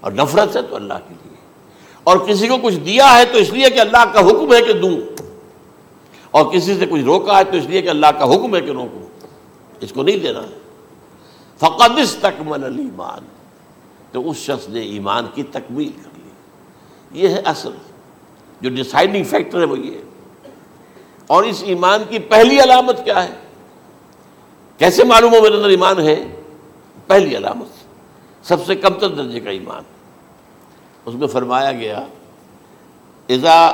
اور نفرت ہے تو اللہ کے لیے۔ اور کسی کو کچھ دیا ہے تو اس لیے کہ اللہ کا حکم ہے کہ دوں۔ اور کسی سے کچھ روکا ہے تو اس لیے کہ اللہ کا حکم ہے کہ روکوں۔ اس کو نہیں دینا۔ ہے فقدس تکمل ایمان تو اس شخص نے ایمان کی تکمیل کر لی۔ یہ ہے اصل۔ جو ڈسائڈنگ فیکٹر ہے وہ یہ اور اس ایمان کی پہلی علامت کیا ہے؟ کیسے معلوم ہو میرے اندر ایمان ہے؟ پہلی علامت۔ سب سے کم تر درجے کا ایمان۔ اس میں فرمایا گیا ازا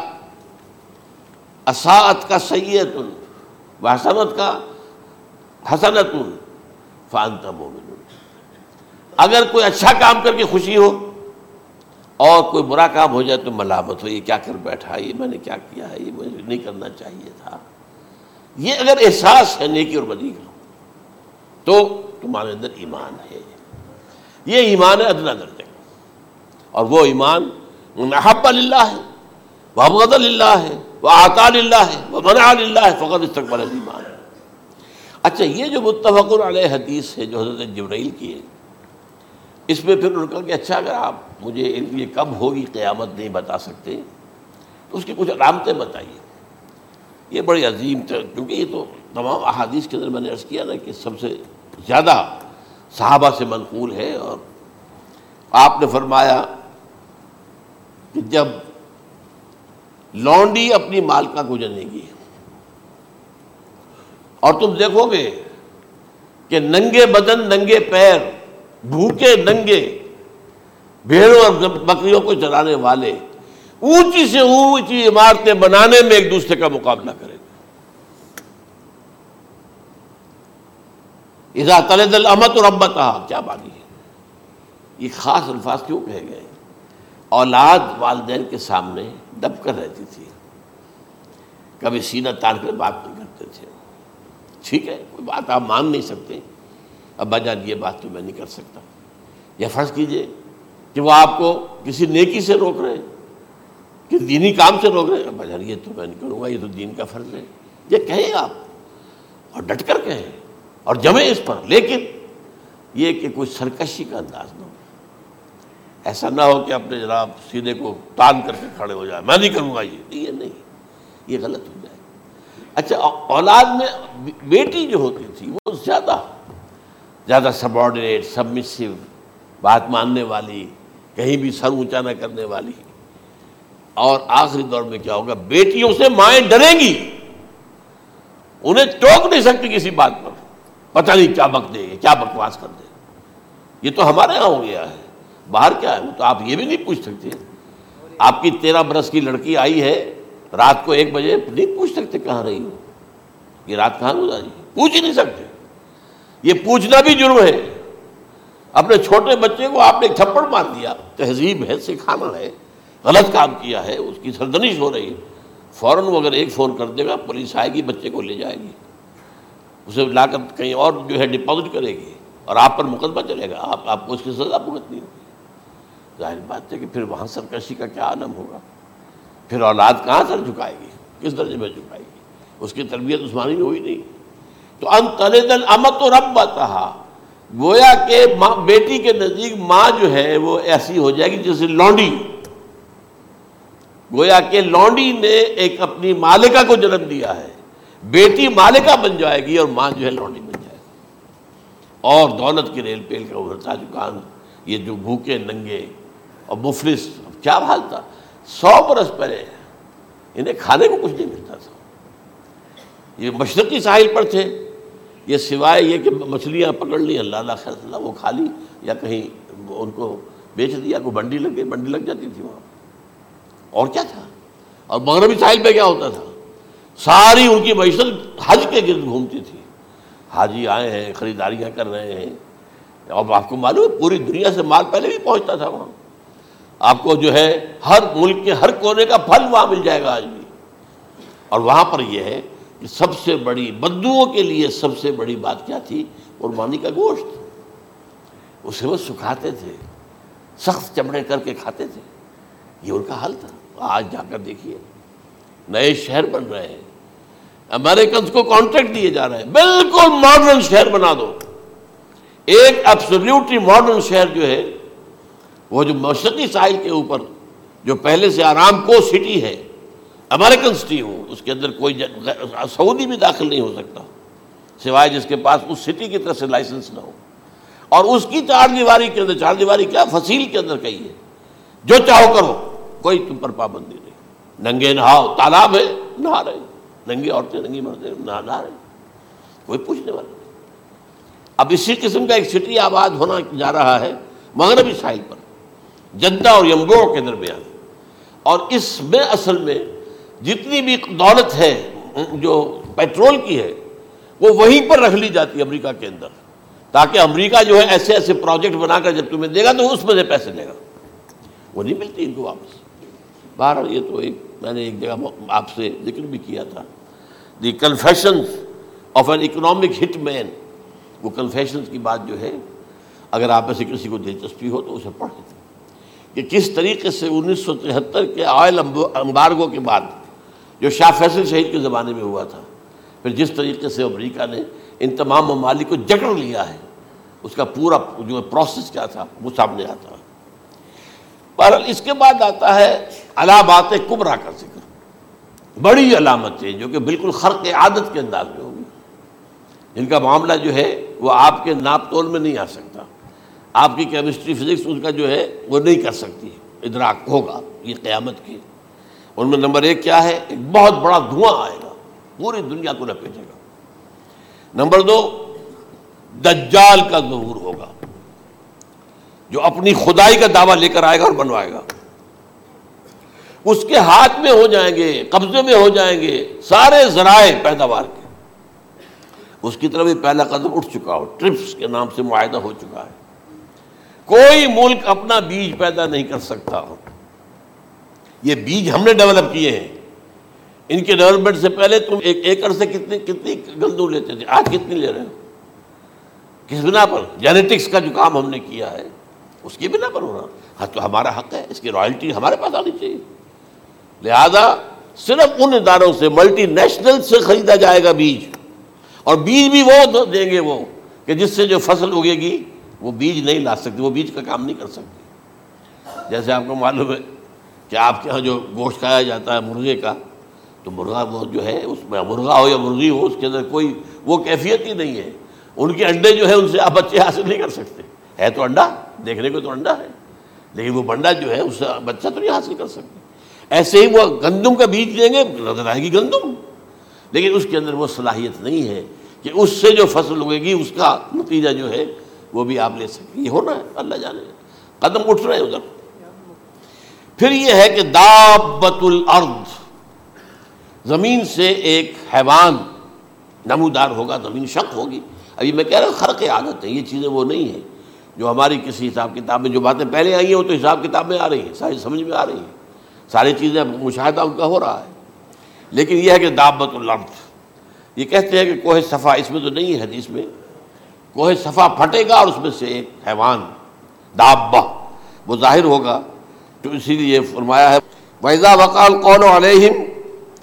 اساعت کا سید و حسنت کا حسنت فانتا مومن۔ اگر کوئی اچھا کام کر کے خوشی ہو اور کوئی برا کام ہو جائے تو ملامت ہو یہ کیا کر بیٹھا یہ میں نے کیا کیا ہے؟ یہ مجھے نہیں کرنا چاہیے تھا۔ یہ اگر احساس ہے، نیکی اور بدی کا، تو تمہارے اندر ایمان ہے۔ یہ ایمان ہے ادنا درجے اور وہ ایمان محب اللہ ہے، وہ ابغد اللہ ہے، وہ آتا اللہ ہے، وہ منع اللہ ہے، فقط استقبال ایمان ہے۔ اچھا یہ جو متفق علیہ حدیث ہے، جو حضرت جبرائیل کی ہے، اس میں پھر ان کہ اچھا اگر آپ مجھے یہ کب ہوگی قیامت نہیں بتا سکتے۔ تو اس کی کچھ علامتیں بتائیے۔ یہ بڑی عظیم کیونکہ یہ تو تمام احادیث کے اندر میں نے عرض کیا نا کہ سب سے زیادہ صحابہ سے منقول ہے اور آپ نے فرمایا کہ جب لونڈی اپنی مالکا کو جنے گی اور تم دیکھو گے کہ ننگے بدن، ننگے پیر، بھوکے ننگے بھیڑوں اور بکریوں کو چلانے والے، اونچی سے اونچی عمارتیں بنانے میں ایک دوسرے کا مقابلہ کریں گے تلد الحمد اور ابت کیا بانی ہے؟ یہ خاص الفاظ کیوں کہے گئے؟ اولاد والدین کے سامنے دب کر رہتی تھی۔ کبھی سینہ تان کر بات نہیں کرتے تھے۔ ٹھیک ہے، کوئی بات آپ مان نہیں سکتے۔ ابا جان یہ بات تو میں نہیں کر سکتا۔ یا فرض کیجیے کہ وہ آپ کو کسی نیکی سے روک رہے ہیں، کہ دینی کام سے روک رہے ہیں۔ یہ تو میں نہیں کروں گا، یہ تو دین کا فرض ہے۔ یہ کہیں آپ؟ اور ڈٹ کر کہیں۔ اور جمیں اس پر۔ لیکن یہ کہ کوئی سرکشی کا انداز نہ ہو۔ ایسا نہ ہو کہ اپنے جناب سیدھے کو تان کر کے کھڑے ہو جائے۔ میں نہیں کروں گا یہ۔ یہ نہیں۔ یہ غلط ہو جائے۔ اچھا اولاد میں بیٹی جو ہوتی تھی، وہ زیادہ زیادہ سبارڈینیٹ سبمسو بات ماننے والی کہیں بھی سر اونچا نہ کرنے والی۔ اور آخری دور میں کیا ہوگا؟ بیٹیوں سے مائیں ڈریں گی۔ انہیں ٹوک نہیں سکتی کسی بات پر۔ پتہ نہیں کیا بک دے گے، کیا بکواس کر دے۔ یہ تو ہمارے یہاں ہو گیا ہے۔ باہر کیا ہے؟ تو آپ یہ بھی نہیں پوچھ سکتے۔ آپ کی تیرہ برس کی لڑکی آئی ہے، رات کو ایک بجے نہیں پوچھ سکتے کہاں رہی ہو۔ یہ رات کہاں گزاری؟ پوچھ ہی نہیں سکتے۔ یہ پوچھنا بھی جرم ہے۔ اپنے چھوٹے بچے کو آپ نے ایک تھپڑ مار دیا۔ تہذیب ہے، سکھانا ہے، غلط کام کیا ہے، اس کی سردنش ہو رہی ہے۔ فوراً وہ اگر ایک فون کر دے گا، پولیس آئے گی، بچے کو لے جائے گی۔ اسے لا کر کہیں اور جو ہے ڈپازٹ کرے گی اور آپ پر مقدمہ چلے گا۔ آپ آپ کو اس کی سزا بھگتنی ہوگی۔ ظاہر بات ہے کہ پھر وہاں سرکشی کا کیا عالم ہوگا۔ پھر اولاد کہاں سر جھکائے گی؟ کس درجے میں جھکائے گی؟ اس کی تربیت عثمانی میں ہوئی نہیں۔ تو ان امت و رب کہا گویا کہ ماں بیٹی کے نزدیک ماں جو ہے وہ ایسی ہو جائے گی جیسے لونڈی۔ گویا کہ لونڈی نے ایک اپنی مالکہ کو جنم دیا ہے۔ بیٹی مالکہ بن جائے گی اور ماں جو ہے لونڈی بن جائے گی۔ اور دولت کی ریل پیل کا ابھرتا دکان یہ جو بھوکے، ننگے اور مفلس کیا حال تھا؟ سو برس پہلے انہیں کھانے کو کچھ نہیں ملتا تھا۔ یہ مشرقی ساحل پر تھے۔ یہ سوائے یہ کہ مچھلیاں پکڑ لی اللہ اللہ خیر اللہ وہ کھا لی یا کہیں ان کو بیچ دیا، کوئی بنڈی لگ گئی، بنڈی لگ جاتی تھی وہاں۔ اور کیا تھا؟ اور مغربی ساحل پہ کیا ہوتا تھا؟ ساری ان کی معیشت حج کے گرد گھومتی تھی۔ حاجی آئے ہیں، خریداریاں کر رہے ہیں۔ اور آپ کو معلوم ہے، پوری دنیا سے مال پہلے بھی پہنچتا تھا وہاں۔ آپ کو جو ہے، ہر ملک کے ہر کونے کا پھل وہاں مل جائے گا آج بھی۔ اور وہاں پر یہ ہے کہ سب سے بڑی بدوؤں کے لیے سب سے بڑی بات کیا تھی؟ قربانی کا گوشت۔ اسے وہ سکھاتے تھے، سخت چمڑے کر کے کھاتے تھے۔ یہ ان کا حل تھا۔ آج جا کر دیکھیے، نئے شہر بن رہے ہیں۔ امریکنس کو کانٹریکٹ دیے جا رہے ہیں۔ بالکل ماڈرن شہر بنا دو۔ ایک ایبسلیوٹلی ماڈرن شہر جو ہے، وہ جو مشرقی ساحل کے اوپر، جو پہلے سے آرام کو سٹی ہے امریکن سٹی ہو اس کے اندر کوئی سعودی بھی داخل نہیں ہو سکتا، سوائے جس کے پاس اس سٹی کی طرف سے لائسنس نہ ہو۔ اور اس کی چار دیواری کے اندر چار دیواری کیا؟ فصیل کے اندر کہی ہے۔ جو چاہو کرو، کوئی تم پر پابندی نہیں۔ ننگے نہاؤ تالاب ہے، نہا رہے۔ ننگی عورتیں، ننگی مردیں، نہا رہے۔ کوئی پوچھنے والا نہیں۔ اب اسی قسم کا ایک سٹی آباد ہونا جا رہا ہے مغربی ساحل پر، جدہ اور یمگو کے درمیان۔ اور اس میں اصل میں جتنی بھی دولت ہے، جو پیٹرول کی ہے، وہ وہیں پر رکھ لی جاتی ہے امریکہ کے اندر۔ تاکہ امریکہ جو ہے ایسے ایسے پروجیکٹ بنا کر جب تمہیں دے گا تو اس میں سے پیسے دے گا۔ وہ نہیں ملتی ان کو واپس۔ باہر یہ تو ایک، میں نے ایک جگہ آپ سے ذکر بھی کیا تھا۔ The confession of an economic hit man. وہ کنفیشنز کی بات جو ہے، اگر آپ میں سے کسی کو دلچسپی ہو تو اسے پڑھے تھے کہ کس طریقے سے انیس سو تہتر کے آئل امبارگو کے بعد جو شاہ فیصل شہید کے زمانے میں ہوا تھا۔ پھر جس طریقے سے امریکہ نے ان تمام ممالک کو جکڑ لیا ہے، اس کا پورا جو پروسیس کیا تھا، وہ سامنے آتا ہے۔ بہرحال اس کے بعد آتا ہے علامات کبرا کا ذکر۔ بڑی علامتیں جو کہ بالکل خرق عادت کے انداز میں ہوگی جن کا معاملہ جو ہے، وہ آپ کے ناپ تول میں نہیں آ سکتا۔ آپ کی کیمسٹری فزکس اس کا جو ہے، وہ نہیں کر سکتی۔ ادراک ہوگا یہ قیامت کی۔ ان میں نمبر ایک کیا ہے؟ ایک بہت بڑا دھواں آئے گا۔ پوری دنیا کو لپیٹے گا۔ نمبر دو، دجال کا ظہور ہوگا۔ جو اپنی خدائی کا دعویٰ لے کر آئے گا اور بنوائے گا۔ اس کے ہاتھ میں ہو جائیں گے، قبضے میں ہو جائیں گے سارے ذرائع پیداوار کے۔ اس کی طرف پہلا قدم اٹھ چکا ہو۔ ٹرپس کے نام سے معاہدہ ہو چکا ہے۔ کوئی ملک اپنا بیج پیدا نہیں کر سکتا۔ یہ بیج ہم نے ڈیولپ کیے ہیں۔ ان کے ڈیولپمنٹ سے پہلے تم ایک ایکڑ سے کتنی کتنی گندم لیتے تھے؟ آج کتنی لے رہے ہو؟ کس بنا پر؟ جینیٹکس کا جو کام ہم نے کیا ہے، اس کی بنا پر ہونا ہاں تو ہمارا حق ہے، اس کی رائلٹی ہمارے پاس آنی چاہیے۔ لہذا صرف ان اداروں سے ملٹی نیشنل سے خریدا جائے گا بیج۔ اور بیج بھی وہ دیں گے وہ، کہ جس سے جو فصل اگے گی، وہ بیج نہیں لا سکتی وہ بیج کا کام نہیں کر سکتی جیسے آپ کو معلوم ہے کہ آپ کے یہاں جو گوشت کھایا جاتا ہے مرغے کا، تو مرغا وہ جو ہے، اس میں مرغا ہو یا مرغی ہو، اس کے اندر کوئی وہ کیفیت ہی نہیں ہے۔ ان کے انڈے جو ہے ان سے آپ بچے حاصل نہیں کر سکتے۔ ہے تو انڈا، دیکھنے کو تو انڈا ہے، لیکن وہ بنڈا جو ہے، اس سے بچہ تو نہیں حاصل کر سکتے۔ ایسے ہی وہ گندم کا بیج دیں گے نظر آئے گی گندم۔ لیکن اس کے اندر وہ صلاحیت نہیں ہے کہ اس سے جو فصل ہوئے گی، اس کا نتیجہ جو ہے، وہ بھی آپ لے سکیں یہ ہونا ہے، اللہ جانے۔ قدم اٹھ رہے ہیں ادھر۔ پھر یہ ہے کہ دابت الارض، زمین سے ایک حیوان نمودار ہوگا، زمین شک ہوگی۔ ابھی میں کہہ رہا ہوں خرق عادت ہے، یہ چیزیں وہ نہیں ہیں۔ جو ہماری کسی حساب کتاب میں جو باتیں پہلے آئی ہیں، وہ تو حساب کتاب میں آ رہی ہیں، ساری سمجھ میں آ رہی ہیں۔ ساری چیزیں مشاہدہ ان کا ہو رہا ہے۔ لیکن یہ ہے کہ دابت الارض، یہ کہتے ہیں کہ کوہ صفا، اس میں تو نہیں ہے حدیث میں۔ کوہ صفا پھٹے گا اور اس میں سے ایک حیوان دابا وہ ظاہر ہوگا۔ تو اسی لیے فرمایا ہے ویزا وقال قول علیہم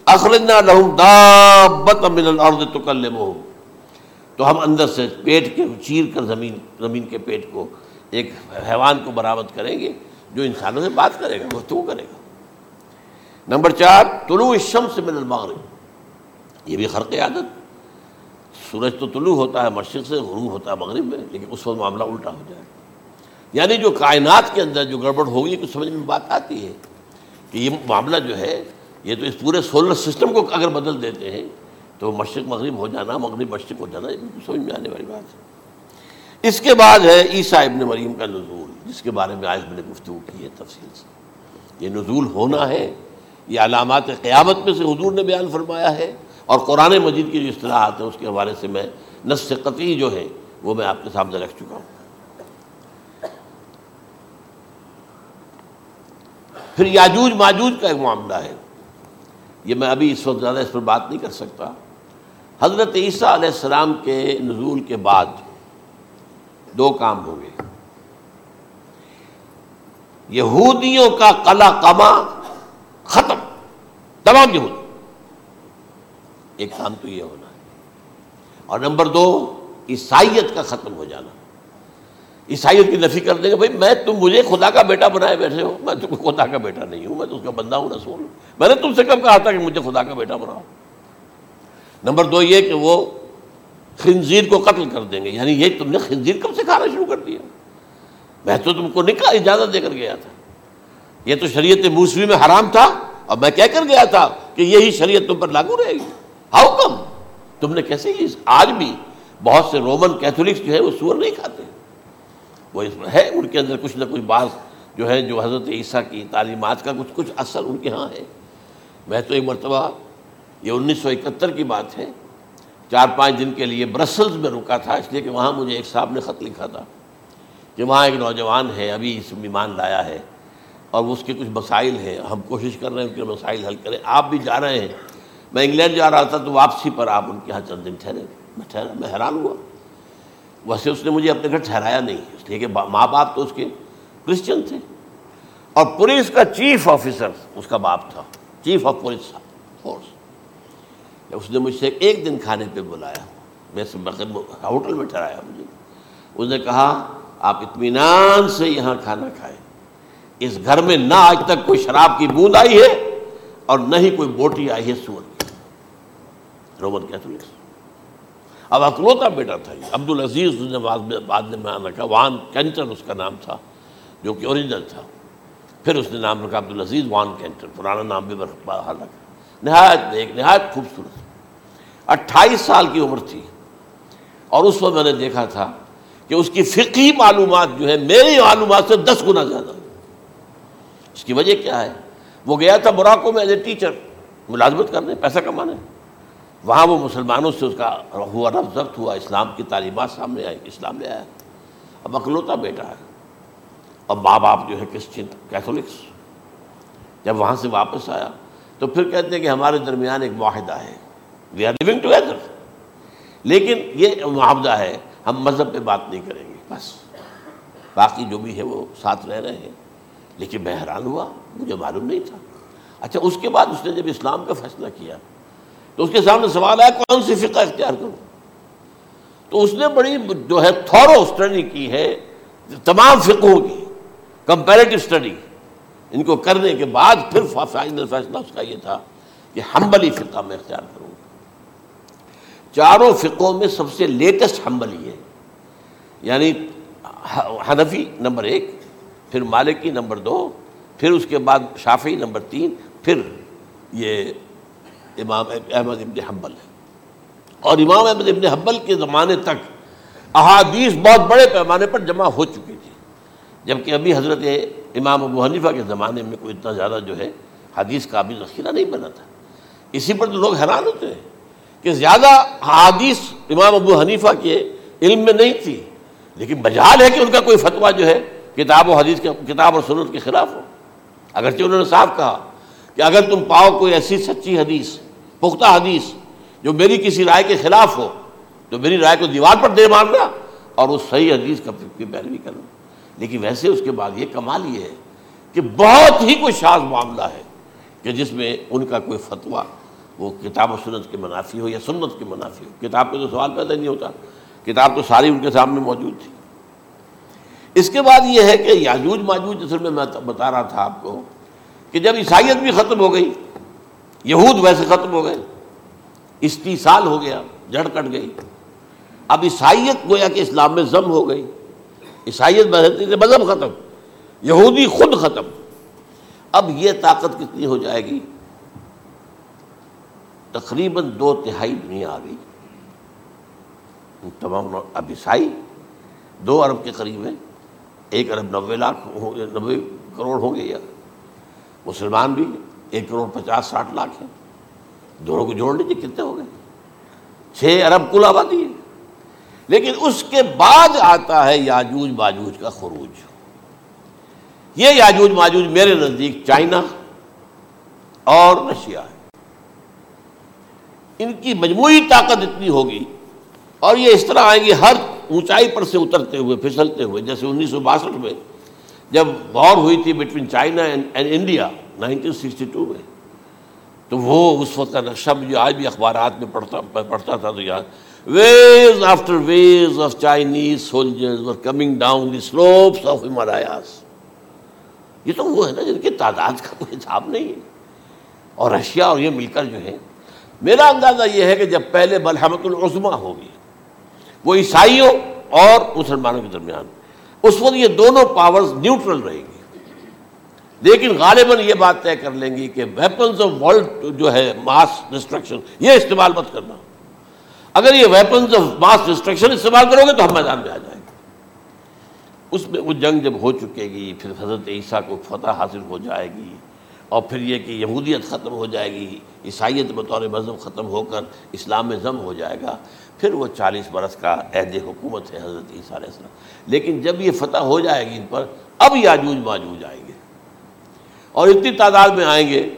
اخرجنا لہم دابت من الارض تکلمہم تو ہم اندر سے پیٹ کے چیر کر زمین زمین کے پیٹ کو، ایک حیوان کو برآمد کریں گے، جو انسانوں سے بات کرے گا، گفتگو کرے گا۔ نمبر چار، طلوع الشمس من المغرب۔ یہ بھی خرق عادت۔ سورج تو طلوع ہوتا ہے مشرق سے، غروب ہوتا ہے مغرب میں، لیکن اس وقت معاملہ الٹا ہو جائے۔ یعنی جو کائنات کے اندر جو گڑبڑ ہوگی، کچھ سمجھ میں بات آتی ہے کہ یہ معاملہ جو ہے، یہ تو اس پورے سولر سسٹم کو اگر بدل دیتے ہیں، تو مشرق مغرب ہو جانا، مغرب مشرق ہو جانا، یہ سمجھ میں آنے والی بات ہے۔ اس کے بعد ہے عیسیٰ ابن مریم کا نزول، جس کے بارے میں آج میں نے گفتگو کی ہے تفصیل سے۔ یہ نزول ہونا ہے، یہ علامات قیامت میں سے حضور نے بیان فرمایا ہے، اور قرآن مجید کی جو اصطلاحات ہیں، اس کے حوالے سے میں نس قطعی جو ہے، وہ میں آپ کے سامنے رکھ چکا ہوں۔ پھر یاجوج ماجوج کا ایک معاملہ ہے۔ یہ میں ابھی اس وقت زیادہ اس پر بات نہیں کر سکتا۔ حضرت عیسیٰ علیہ السلام کے نزول کے بعد دو کام ہوں گے یہودیوں کا کلا کما ختم، تمام یہود ایک کام تو یہ ہونا ہے۔ اور نمبر دو، عیسائیت کا ختم ہو جانا۔ عیسائیت کی نفی کر دیں گے، بھائی میں تم مجھے خدا کا بیٹا بنائے بیٹھے ہو۔ میں تم خدا کا بیٹا نہیں ہوں، میں تو اس کا بندہ ہوں، رسول ہوں۔ میں نے تم سے کب کہا تھا کہ مجھے خدا کا بیٹا بناؤ؟ نمبر دو یہ کہ وہ خنزیر کو قتل کر دیں گے۔ یعنی یہ تم نے خنزیر کب سے کھانا شروع کر دیا؟ میں تو تم کو نکاح، اجازت دے کر گیا تھا۔ یہ تو شریعت موسوی میں حرام تھا، اور میں کہہ کر گیا تھا کہ یہی شریعت تم پر لاگو رہے گی۔ ہاؤ کم تم نے کیسے آج بھی بہت سے رومن کیتھولکس جو ہے وہ سور نہیں کھاتے۔ وہ اس میں ہے ان کے اندر کچھ نہ کچھ بعض جو ہے جو حضرت عیسیٰ کی تعلیمات کا کچھ کچھ اثر ان کے ہاں ہے۔ میں تو ایک مرتبہ یہ انیس سو اکہتر کی بات ہے۔ چار پانچ دن کے لیے برسلز میں رکا تھا، اس لیے کہ وہاں مجھے ایک صاحب نے خط لکھا تھا کہ وہاں ایک نوجوان ہے، ابھی اس ایمان لایا ہے اور اس کے کچھ مسائل ہیں۔ ہم کوشش کر رہے ہیں ان کے مسائل حل کریں۔ آپ بھی جا رہے ہیں۔ میں انگلینڈ جا رہا تھا تو واپسی پر آپ ان کے یہاں چند دن ٹھہرے۔ میں ٹھہرا، میں حیران ہوا۔ ویسے اس نے مجھے اپنے گھر ٹھہرایا نہیں، اس لیے کہ ماں باپ تو اس کے کرسچن تھے۔ اور پولیس کا چیف آفیسر، اس کا باپ تھا، چیف آف پولیس فورس۔ اس نے مجھ سے ایک دن کھانے پہ بلایا، میں ہوٹل میں ٹھہرایا مجھے۔ اس نے کہا، آپ اطمینان سے یہاں کھانا کھائیں۔ اس گھر میں نہ آج تک کوئی شراب کی بوند آئی ہے اور نہ ہی کوئی بوٹی آئی ہے سور کی۔ رومن کیتھولکس اب اکلوتا بیٹا تھا یہ عبد العزیز اس نے بعد میں نام رکھا، وان کینٹر اس کا نام تھا، جو کہ اوریجنل تھا۔ پھر اس نے نام رکھا عبد العزیز وان کینٹر، پرانا نام بھی رکھا نہایت ایک نہایت خوبصورت۔ اٹھائیس سال کی عمر تھی۔ اور اس وقت میں نے دیکھا تھا کہ اس کی فقی معلومات جو ہے، میری معلومات سے دس گنا زیادہ۔ اس کی وجہ کیا ہے؟ وہ گیا تھا براکو میں ایز اے ٹیچر، ملازمت کرنے، پیسہ کمانے۔ وہاں وہ مسلمانوں سے اس کا ہوا رفظ ضبط ہوا، اسلام کی تعلیمات سامنے آئی اسلام لے آیا اب اکلوتا بیٹا ہے۔ اور ماں باپ جو ہے کرسچن کیتھولکس۔ جب وہاں سے واپس آیا تو پھر کہتے ہیں کہ ہمارے درمیان ایک معاہدہ ہے۔ وی آر لیونگ ٹوگیدر لیکن یہ معاہدہ ہے، ہم مذہب پہ بات نہیں کریں گے، بس۔ باقی جو بھی ہے وہ ساتھ رہ رہے ہیں۔ لیکن میں حیران ہوا، مجھے معلوم نہیں تھا۔ اچھا اس کے بعد اس نے جب اسلام کا فیصلہ کیا تو اس کے سامنے سوال آیا، کون سی فقہ اختیار کروں؟ تو اس نے بڑی جو ہے تھورو اسٹڈی کی ہے، تمام فقہوں کی کمپیریٹو اسٹڈی ان کو کرنے کے بعد پھر فائنل فیصلہ اس کا یہ تھا کہ ہمبلی فقہ میں اختیار کروں۔ چاروں فقوں میں سب سے لیٹسٹ ہمبلی ہے۔ یعنی حنفی نمبر ایک، پھر مالکی نمبر دو، پھر اس کے بعد شافی نمبر تین، پھر یہ امام احمد ابن حنبل ہے اور امام احمد ابن حنبل کے زمانے تک احادیث بہت بڑے پیمانے پر جمع ہو چکی تھی۔ جبکہ ابھی حضرت امام ابو حنیفہ کے زمانے میں کوئی اتنا زیادہ جو ہے حدیث کا بھی ذخیرہ نہیں بنا تھا۔ اسی پر تو لوگ حیران ہوتے ہیں کہ زیادہ حادیث امام ابو حنیفہ کے علم میں نہیں تھی، لیکن بجال ہے کہ ان کا کوئی فتویٰ جو ہے کتاب و حدیث کے کتاب اور سنت کے خلاف ہو۔ اگرچہ انہوں نے صاف کہا کہ اگر تم پاؤ کوئی ایسی سچی حدیث پختہ حدیث، جو میری کسی رائے کے خلاف ہو تو میری رائے کو دیوار پر دے مارنا اور اس صحیح حدیث کا پیروی کرنا لیکن ویسے اس کے بعد یہ کمال یہ ہے کہ بہت ہی کوئی شاذ معاملہ ہے کہ جس میں ان کا کوئی فتویٰ وہ کتاب و سنت کے منافی ہو یا سنت کے منافی ہو۔ کتاب پہ تو سوال پیدا نہیں ہوتا۔ کتاب تو ساری ان کے سامنے موجود تھی۔ اس کے بعد یہ ہے کہ یاجوج ماجوج جیسے میں بتا رہا تھا آپ کو کہ جب عیسائیت بھی ختم ہو گئی یہود ویسے ختم ہو گئے۔ استیصال ہو گیا، جڑ کٹ گئی۔ اب عیسائیت گویا کہ اسلام میں ضم ہو گئی۔ عیسائیت مذہب ختم، یہودی خود ختم۔ اب یہ طاقت کتنی ہو جائے گی؟ تقریباً دو تہائی دنیا آ گئی۔ تمام اب عیسائی، دو ارب کے قریب ہیں۔ ایک ارب نوے لاکھ نوے کروڑ ہو گئے یا۔ مسلمان بھی ایک کروڑ پچاس ساٹھ لاکھ ہیں۔ دونوں کو جوڑ لیجیے کتنے ہو گئے؟ چھ ارب کل آبادی ہے۔ لیکن اس کے بعد آتا ہے یاجوج باجوج کا خروج۔ یہ یاجوج ماجوج میرے نزدیک چائنا اور رشیا ہے۔ ان کی مجموعی طاقت اتنی ہوگی اور یہ اس طرح آئیں گے ہر اونچائی پر سے اترتے ہوئے، پھسلتے ہوئے، جیسے انیس سو باسٹھ میں جب وار ہوئی تھی between China and India nineteen sixty two میں، تو وہ اس وقت کا نقشہ مجھے آج بھی اخبارات میں پڑھتا پڑھتا تھا تو یاد waves after waves of Chinese soldiers coming down the slopes of Himalayas یہ تو وہ ہے نا جن کی تعداد کا کوئی حساب نہیں ہے۔ اور رشیا اور یہ مل کر جو ہے، میرا اندازہ یہ ہے کہ جب پہلے ملحمت العظما ہوگی وہ عیسائیوں اور مسلمانوں کے درمیان اس وقت یہ دونوں پاورز نیوٹرل رہیں گی۔ لیکن غالباً یہ بات طے کر لیں گی کہ ویپنز آف ورلڈ جو ہے ماس ڈسٹرکشن یہ استعمال مت کرنا۔ اگر یہ ویپنز آف ماس ڈسٹرکشن استعمال کرو گے تو ہم میدان میں آ جائیں گے۔ اس میں وہ جنگ جب ہو چکے گی، پھر حضرت عیسیٰ کو فتح حاصل ہو جائے گی اور پھر یہ کہ یہودیت ختم ہو جائے گی، عیسائیت بطور مذہب ختم ہو کر اسلام میں ضم ہو جائے گا۔ پھر وہ چالیس برس کا عہد حکومت ہے حضرت عیسیٰ علیہ السلام۔ لیکن جب یہ فتح ہو جائے گی ان پر، اب یاجوج ماجوج آئیں گے۔ اور اتنی تعداد میں آئیں گے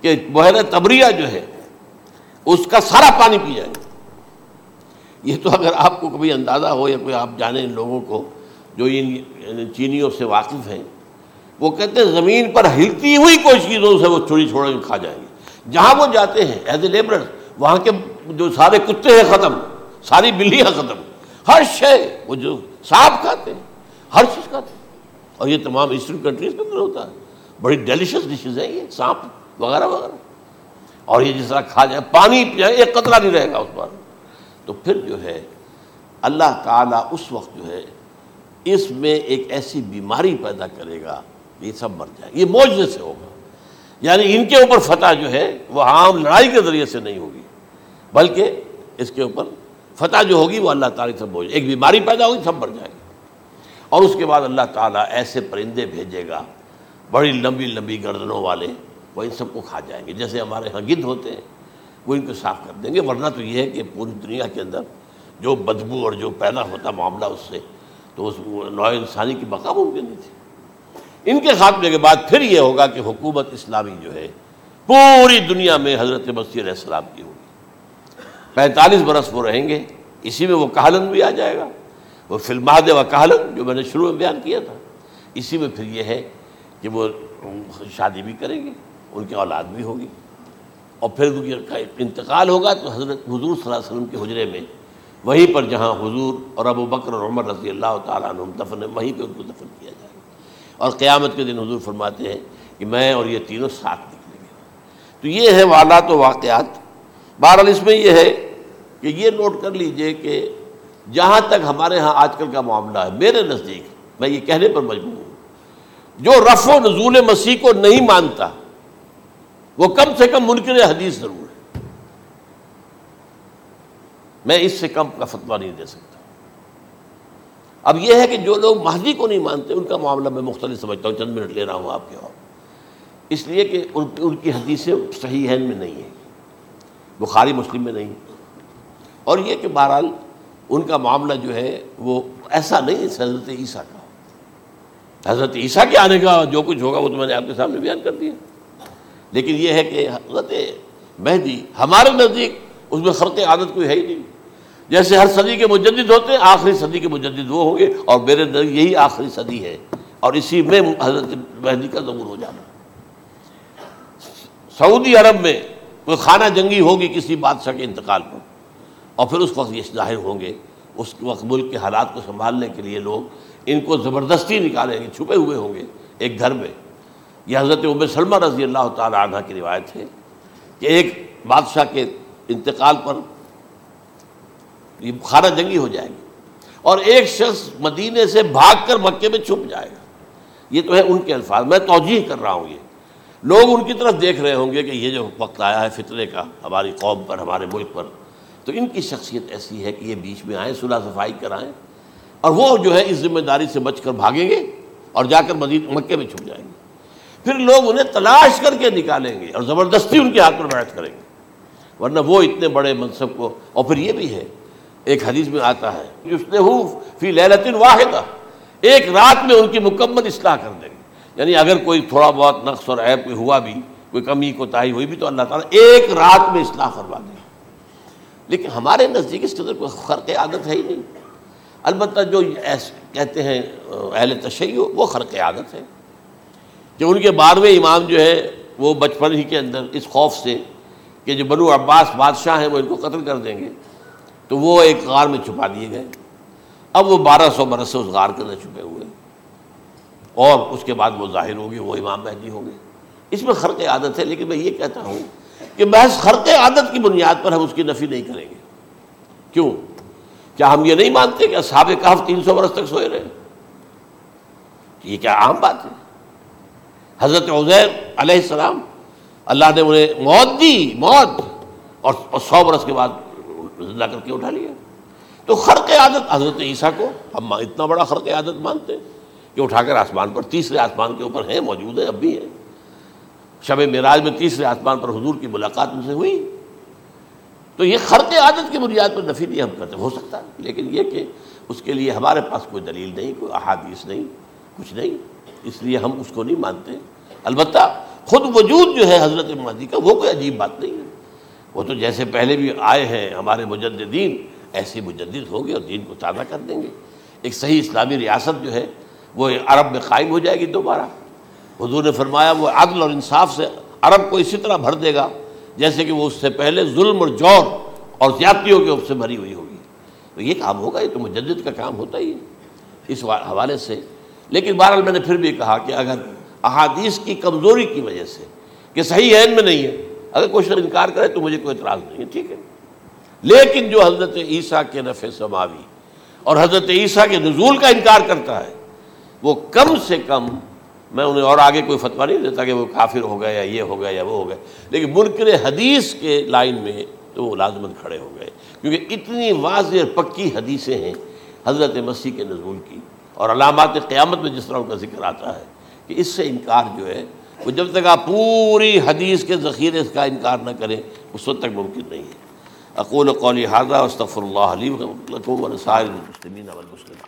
کہ بحیر تبریہ جو ہے، اس کا سارا پانی پی جائیں گے۔ یہ تو اگر آپ کو کبھی اندازہ ہو یا کوئی آپ جانیں ان لوگوں کو جو ان یعنی چینیوں سے واقف ہیں، وہ کہتے ہیں زمین پر ہلتی ہوئی کوئی چیزوں سے وہ چھوڑی چھوڑ کے کھا جائیں گے۔ جہاں وہ جاتے ہیں ایز اے لیبر وہاں کے جو سارے کتے ہیں، ختم۔ ساری بلیاں ختم۔ ہر شے، وہ جو سانپ کھاتے ہیں، ہر چیز کھاتے ہیں۔ اور یہ تمام ایسٹرن کنٹریز کے اندر ہوتا ہے۔ بڑی ڈیلیشس ڈشز ہیں یہ، سانپ وغیرہ وغیرہ۔ اور یہ جس طرح کھا جائے، پانی جائے ایک قطرہ نہیں رہے گا اس بار۔ تو پھر جو ہے، اللہ تعالیٰ اس وقت جو ہے، اس میں ایک ایسی بیماری پیدا کرے گا، یہ سب مر جائے۔ یہ موجے سے ہوگا۔ یعنی ان کے اوپر فتح جو ہے، وہ عام لڑائی کے ذریعے سے نہیں ہوگی، بلکہ اس کے اوپر فتح جو ہوگی وہ اللہ تعالیٰ سب موجود ایک بیماری پیدا ہوگی سب مر جائے گی اور اس کے بعد اللہ تعالیٰ ایسے پرندے بھیجے گا، بڑی لمبی لمبی گردنوں والے، وہ ان سب کو کھا جائیں گے۔ جیسے ہمارے یہاں گدھ ہوتے ہیں، وہ ان کو صاف کر دیں گے۔ ورنہ تو یہ ہے کہ پوری دنیا کے اندر جو بدبو اور جو پیدا ہوتا معاملہ اس سے، تو اس نوع انسانی کی بقا ممکن نہیں تھی۔ ان کے خاتمے کے بعد پھر یہ ہوگا کہ حکومت اسلامی جو ہے، پوری دنیا میں حضرت مسیح علیہ السلام کی ہوگی پینتالیس برس وہ رہیں گے، اسی میں وہ کہلن بھی آ جائے گا۔ وہ فلماد و کہلن جو میں نے شروع میں بیان کیا تھا، اسی میں پھر یہ ہے کہ وہ شادی بھی کریں گے، ان کی اولاد بھی ہوگی۔ اور پھر انتقال ہوگا تو حضرت حضور صلی اللہ علیہ وسلم کے حجرے میں، وہیں پر جہاں حضور اور ابو بکر اور عمر رضی اللہ تعالیٰ عنہ دفن ہے وہیں پہ ان کو دفن کیا جائے گا۔ اور قیامت کے دن حضور فرماتے ہیں کہ میں اور یہ تینوں ساتھ نکلیں گے۔ تو یہ ہے والات و واقعات بہرحال اس میں یہ ہے کہ یہ نوٹ کر لیجیے کہ جہاں تک ہمارے ہاں آج کل کا معاملہ ہے، میرے نزدیک، میں یہ کہنے پر مجبور ہوں، جو رف و نزول مسیح کو نہیں مانتا، وہ کم سے کم منکر حدیث ضرور ہے۔ میں اس سے کم کا فتویٰ نہیں دے سکتا۔ اب یہ ہے کہ جو لوگ مہدی کو نہیں مانتے، ان کا معاملہ میں مختلف سمجھتا ہوں۔ چند منٹ لے رہا ہوں آپ کے اور۔ اس لیے کہ ان کی حدیثیں صحیح ہے میں نہیں ہیں۔ بخاری مسلم میں نہیں اور یہ کہ بہرحال ان کا معاملہ جو ہے وہ ایسا نہیں ہے حضرت عیسیٰ کا۔ حضرت عیسیٰ کے آنے کا جو کچھ ہوگا وہ تو میں نے آپ کے سامنے بیان کر دیا۔ لیکن یہ ہے کہ حضرت مہدی ہمارے نزدیک اس میں خرق عادت کوئی ہے ہی نہیں۔ جیسے ہر صدی کے مجدد ہوتے ہیں، آخری صدی کے مجدد وہ ہوں گے اور میرے نزدیک یہی آخری صدی ہے۔ اور اسی میں حضرت مہدی کا ضرور ہو جانا۔ سعودی عرب میں کوئی خانہ جنگی ہوگی کسی بادشاہ کے انتقال پر اور پھر اس وقت یہ ظاہر ہوں گے، اس وقت ملک کے حالات کو سنبھالنے کے لیے لوگ ان کو زبردستی نکالیں گے، چھپے ہوئے ہوں گے ایک گھر میں۔ یہ حضرت عب سلمہ رضی اللہ تعالی عنہ کی روایت ہے کہ ایک بادشاہ کے انتقال پر یہ خانہ جنگی ہو جائے گی اور ایک شخص مدینے سے بھاگ کر مکے میں چھپ جائے گا۔ یہ تو ہے ان کے الفاظ، میں توجہ کر رہا ہوں یہ۔ لوگ ان کی طرف دیکھ رہے ہوں گے کہ یہ جو وقت آیا ہے فطرے کا، ہماری قوم پر، ہمارے ملک پر، تو ان کی شخصیت ایسی ہے کہ یہ بیچ میں آئیں، صلح صفائی کرائیں اور وہ جو ہے اس ذمہ داری سے بچ کر بھاگیں گے اور جا کر مدین مکے میں چھپ جائیں گے۔ پھر لوگ انہیں تلاش کر کے نکالیں گے اور زبردستی ان کے ہاتھ پر بیٹھ کریں گے۔ ورنہ وہ اتنے بڑے منصب کو، اور پھر یہ بھی ہے، ایک حدیث میں آتا ہے اس نے فی لہلت واحدہ، ایک رات میں ان کی مکمل اصلاح کر دیں گے۔ یعنی اگر کوئی تھوڑا بہت نقص اور عیب کوئی ہوا بھی، کوئی کمی کو تاہی ہوئی بھی، تو اللہ تعالیٰ ایک رات میں اصلاح کروا دیں لیکن ہمارے نزدیک اس قدر کوئی خرق عادت ہے ہی نہیں۔ البتہ جو کہتے ہیں، اہل تشیع، وہ خرق عادت ہے۔ کہ ان کے بارہویں امام جو ہے، وہ بچپن ہی کے اندر اس خوف سے کہ جو بنو عباس بادشاہ ہیں، وہ ان کو قتل کر دیں گے، تو وہ ایک غار میں چھپا دیے گئے۔ اب وہ بارہ سو برس سے اس غار کے اندر چھپے ہوئے۔ اور اس کے بعد وہ ظاہر ہوگی، وہ امام مہدی ہوں گے۔ اس میں خرق عادت ہے، لیکن میں یہ کہتا ہوں کہ محض خرق عادت کی بنیاد پر ہم اس کی نفی نہیں کریں گے۔ کیوں؟ کیا ہم یہ نہیں مانتے کہ صحاب کہف تین سو برس تک سوئے رہے؟ یہ کیا عام بات ہے؟ حضرت عزیر علیہ السلام، اللہ نے انہیں موت دی، موت، اور سو برس کے بعد زندہ کر کے اٹھا لیا۔ تو خرق عادت، حضرت عیسیٰ کو، ہم اتنا بڑا خرق عادت مانتے۔ ہیں کہ اٹھا کر آسمان پر تیسرے آسمان کے اوپر ہیں، موجود ہیں، اب بھی ہیں۔ شب معراج میں تیسرے آسمان پر حضور کی ملاقات ان سے ہوئی۔ تو یہ خرق عادت کی بنیاد پر نفی نہیں ہم کرتے، ہو سکتا ہے۔ لیکن یہ کہ اس کے لیے ہمارے پاس کوئی دلیل نہیں، کوئی احادیث نہیں، کچھ نہیں۔ اس لیے ہم اس کو نہیں مانتے۔ البتہ خود وجود جو ہے حضرت مہدی کا، وہ کوئی عجیب بات نہیں ہے۔ وہ تو جیسے پہلے بھی آئے ہیں ہمارے مجددین، ایسے مجدد ہوں گے اور دین کو تازہ کر دیں گے۔ ایک صحیح اسلامی ریاست جو ہے وہ عرب میں قائم ہو جائے گی دوبارہ۔ حضور نے فرمایا وہ عدل اور انصاف سے عرب کو اسی طرح بھر دے گا، جیسے کہ وہ اس سے پہلے ظلم اور جور اور زیادتیوں کے سے بھری ہوئی ہوگی۔ تو یہ کام ہوگا، یہ تو مجدد کا کام ہوتا ہی ہے اس حوالے سے۔ لیکن بہرحال میں نے پھر بھی کہا کہ اگر احادیث کی کمزوری کی وجہ سے، کہ صحیح عین میں نہیں ہے، اگر کوئی شخص انکار کرے تو مجھے کوئی اعتراض نہیں ہے، ٹھیک ہے۔ لیکن جو حضرت عیسیٰ کے نفع سماوی اور حضرت عیسیٰ کے نزول کا انکار کرتا ہے وہ کم سے کم میں انہیں اور آگے کوئی فتویٰ نہیں دیتا کہ وہ کافر ہو گئے یا یہ ہو گیا یا وہ ہو گئے، لیکن منکر حدیث کے لائن میں تو وہ لازمت کھڑے ہو گئے، کیونکہ اتنی واضح اور پکی حدیثیں ہیں حضرت مسیح کے نزول کی، اور علامات قیامت میں جس طرح ان کا ذکر آتا ہے کہ اس سے انکار جو ہے، وہ جب تک آپ پوری حدیث کے ذخیرے کا انکار نہ کریں، اس وقت تک ممکن نہیں ہے۔ اقول قولی حاضہ استفر اللہ علیہ المسلمین والمسلمات۔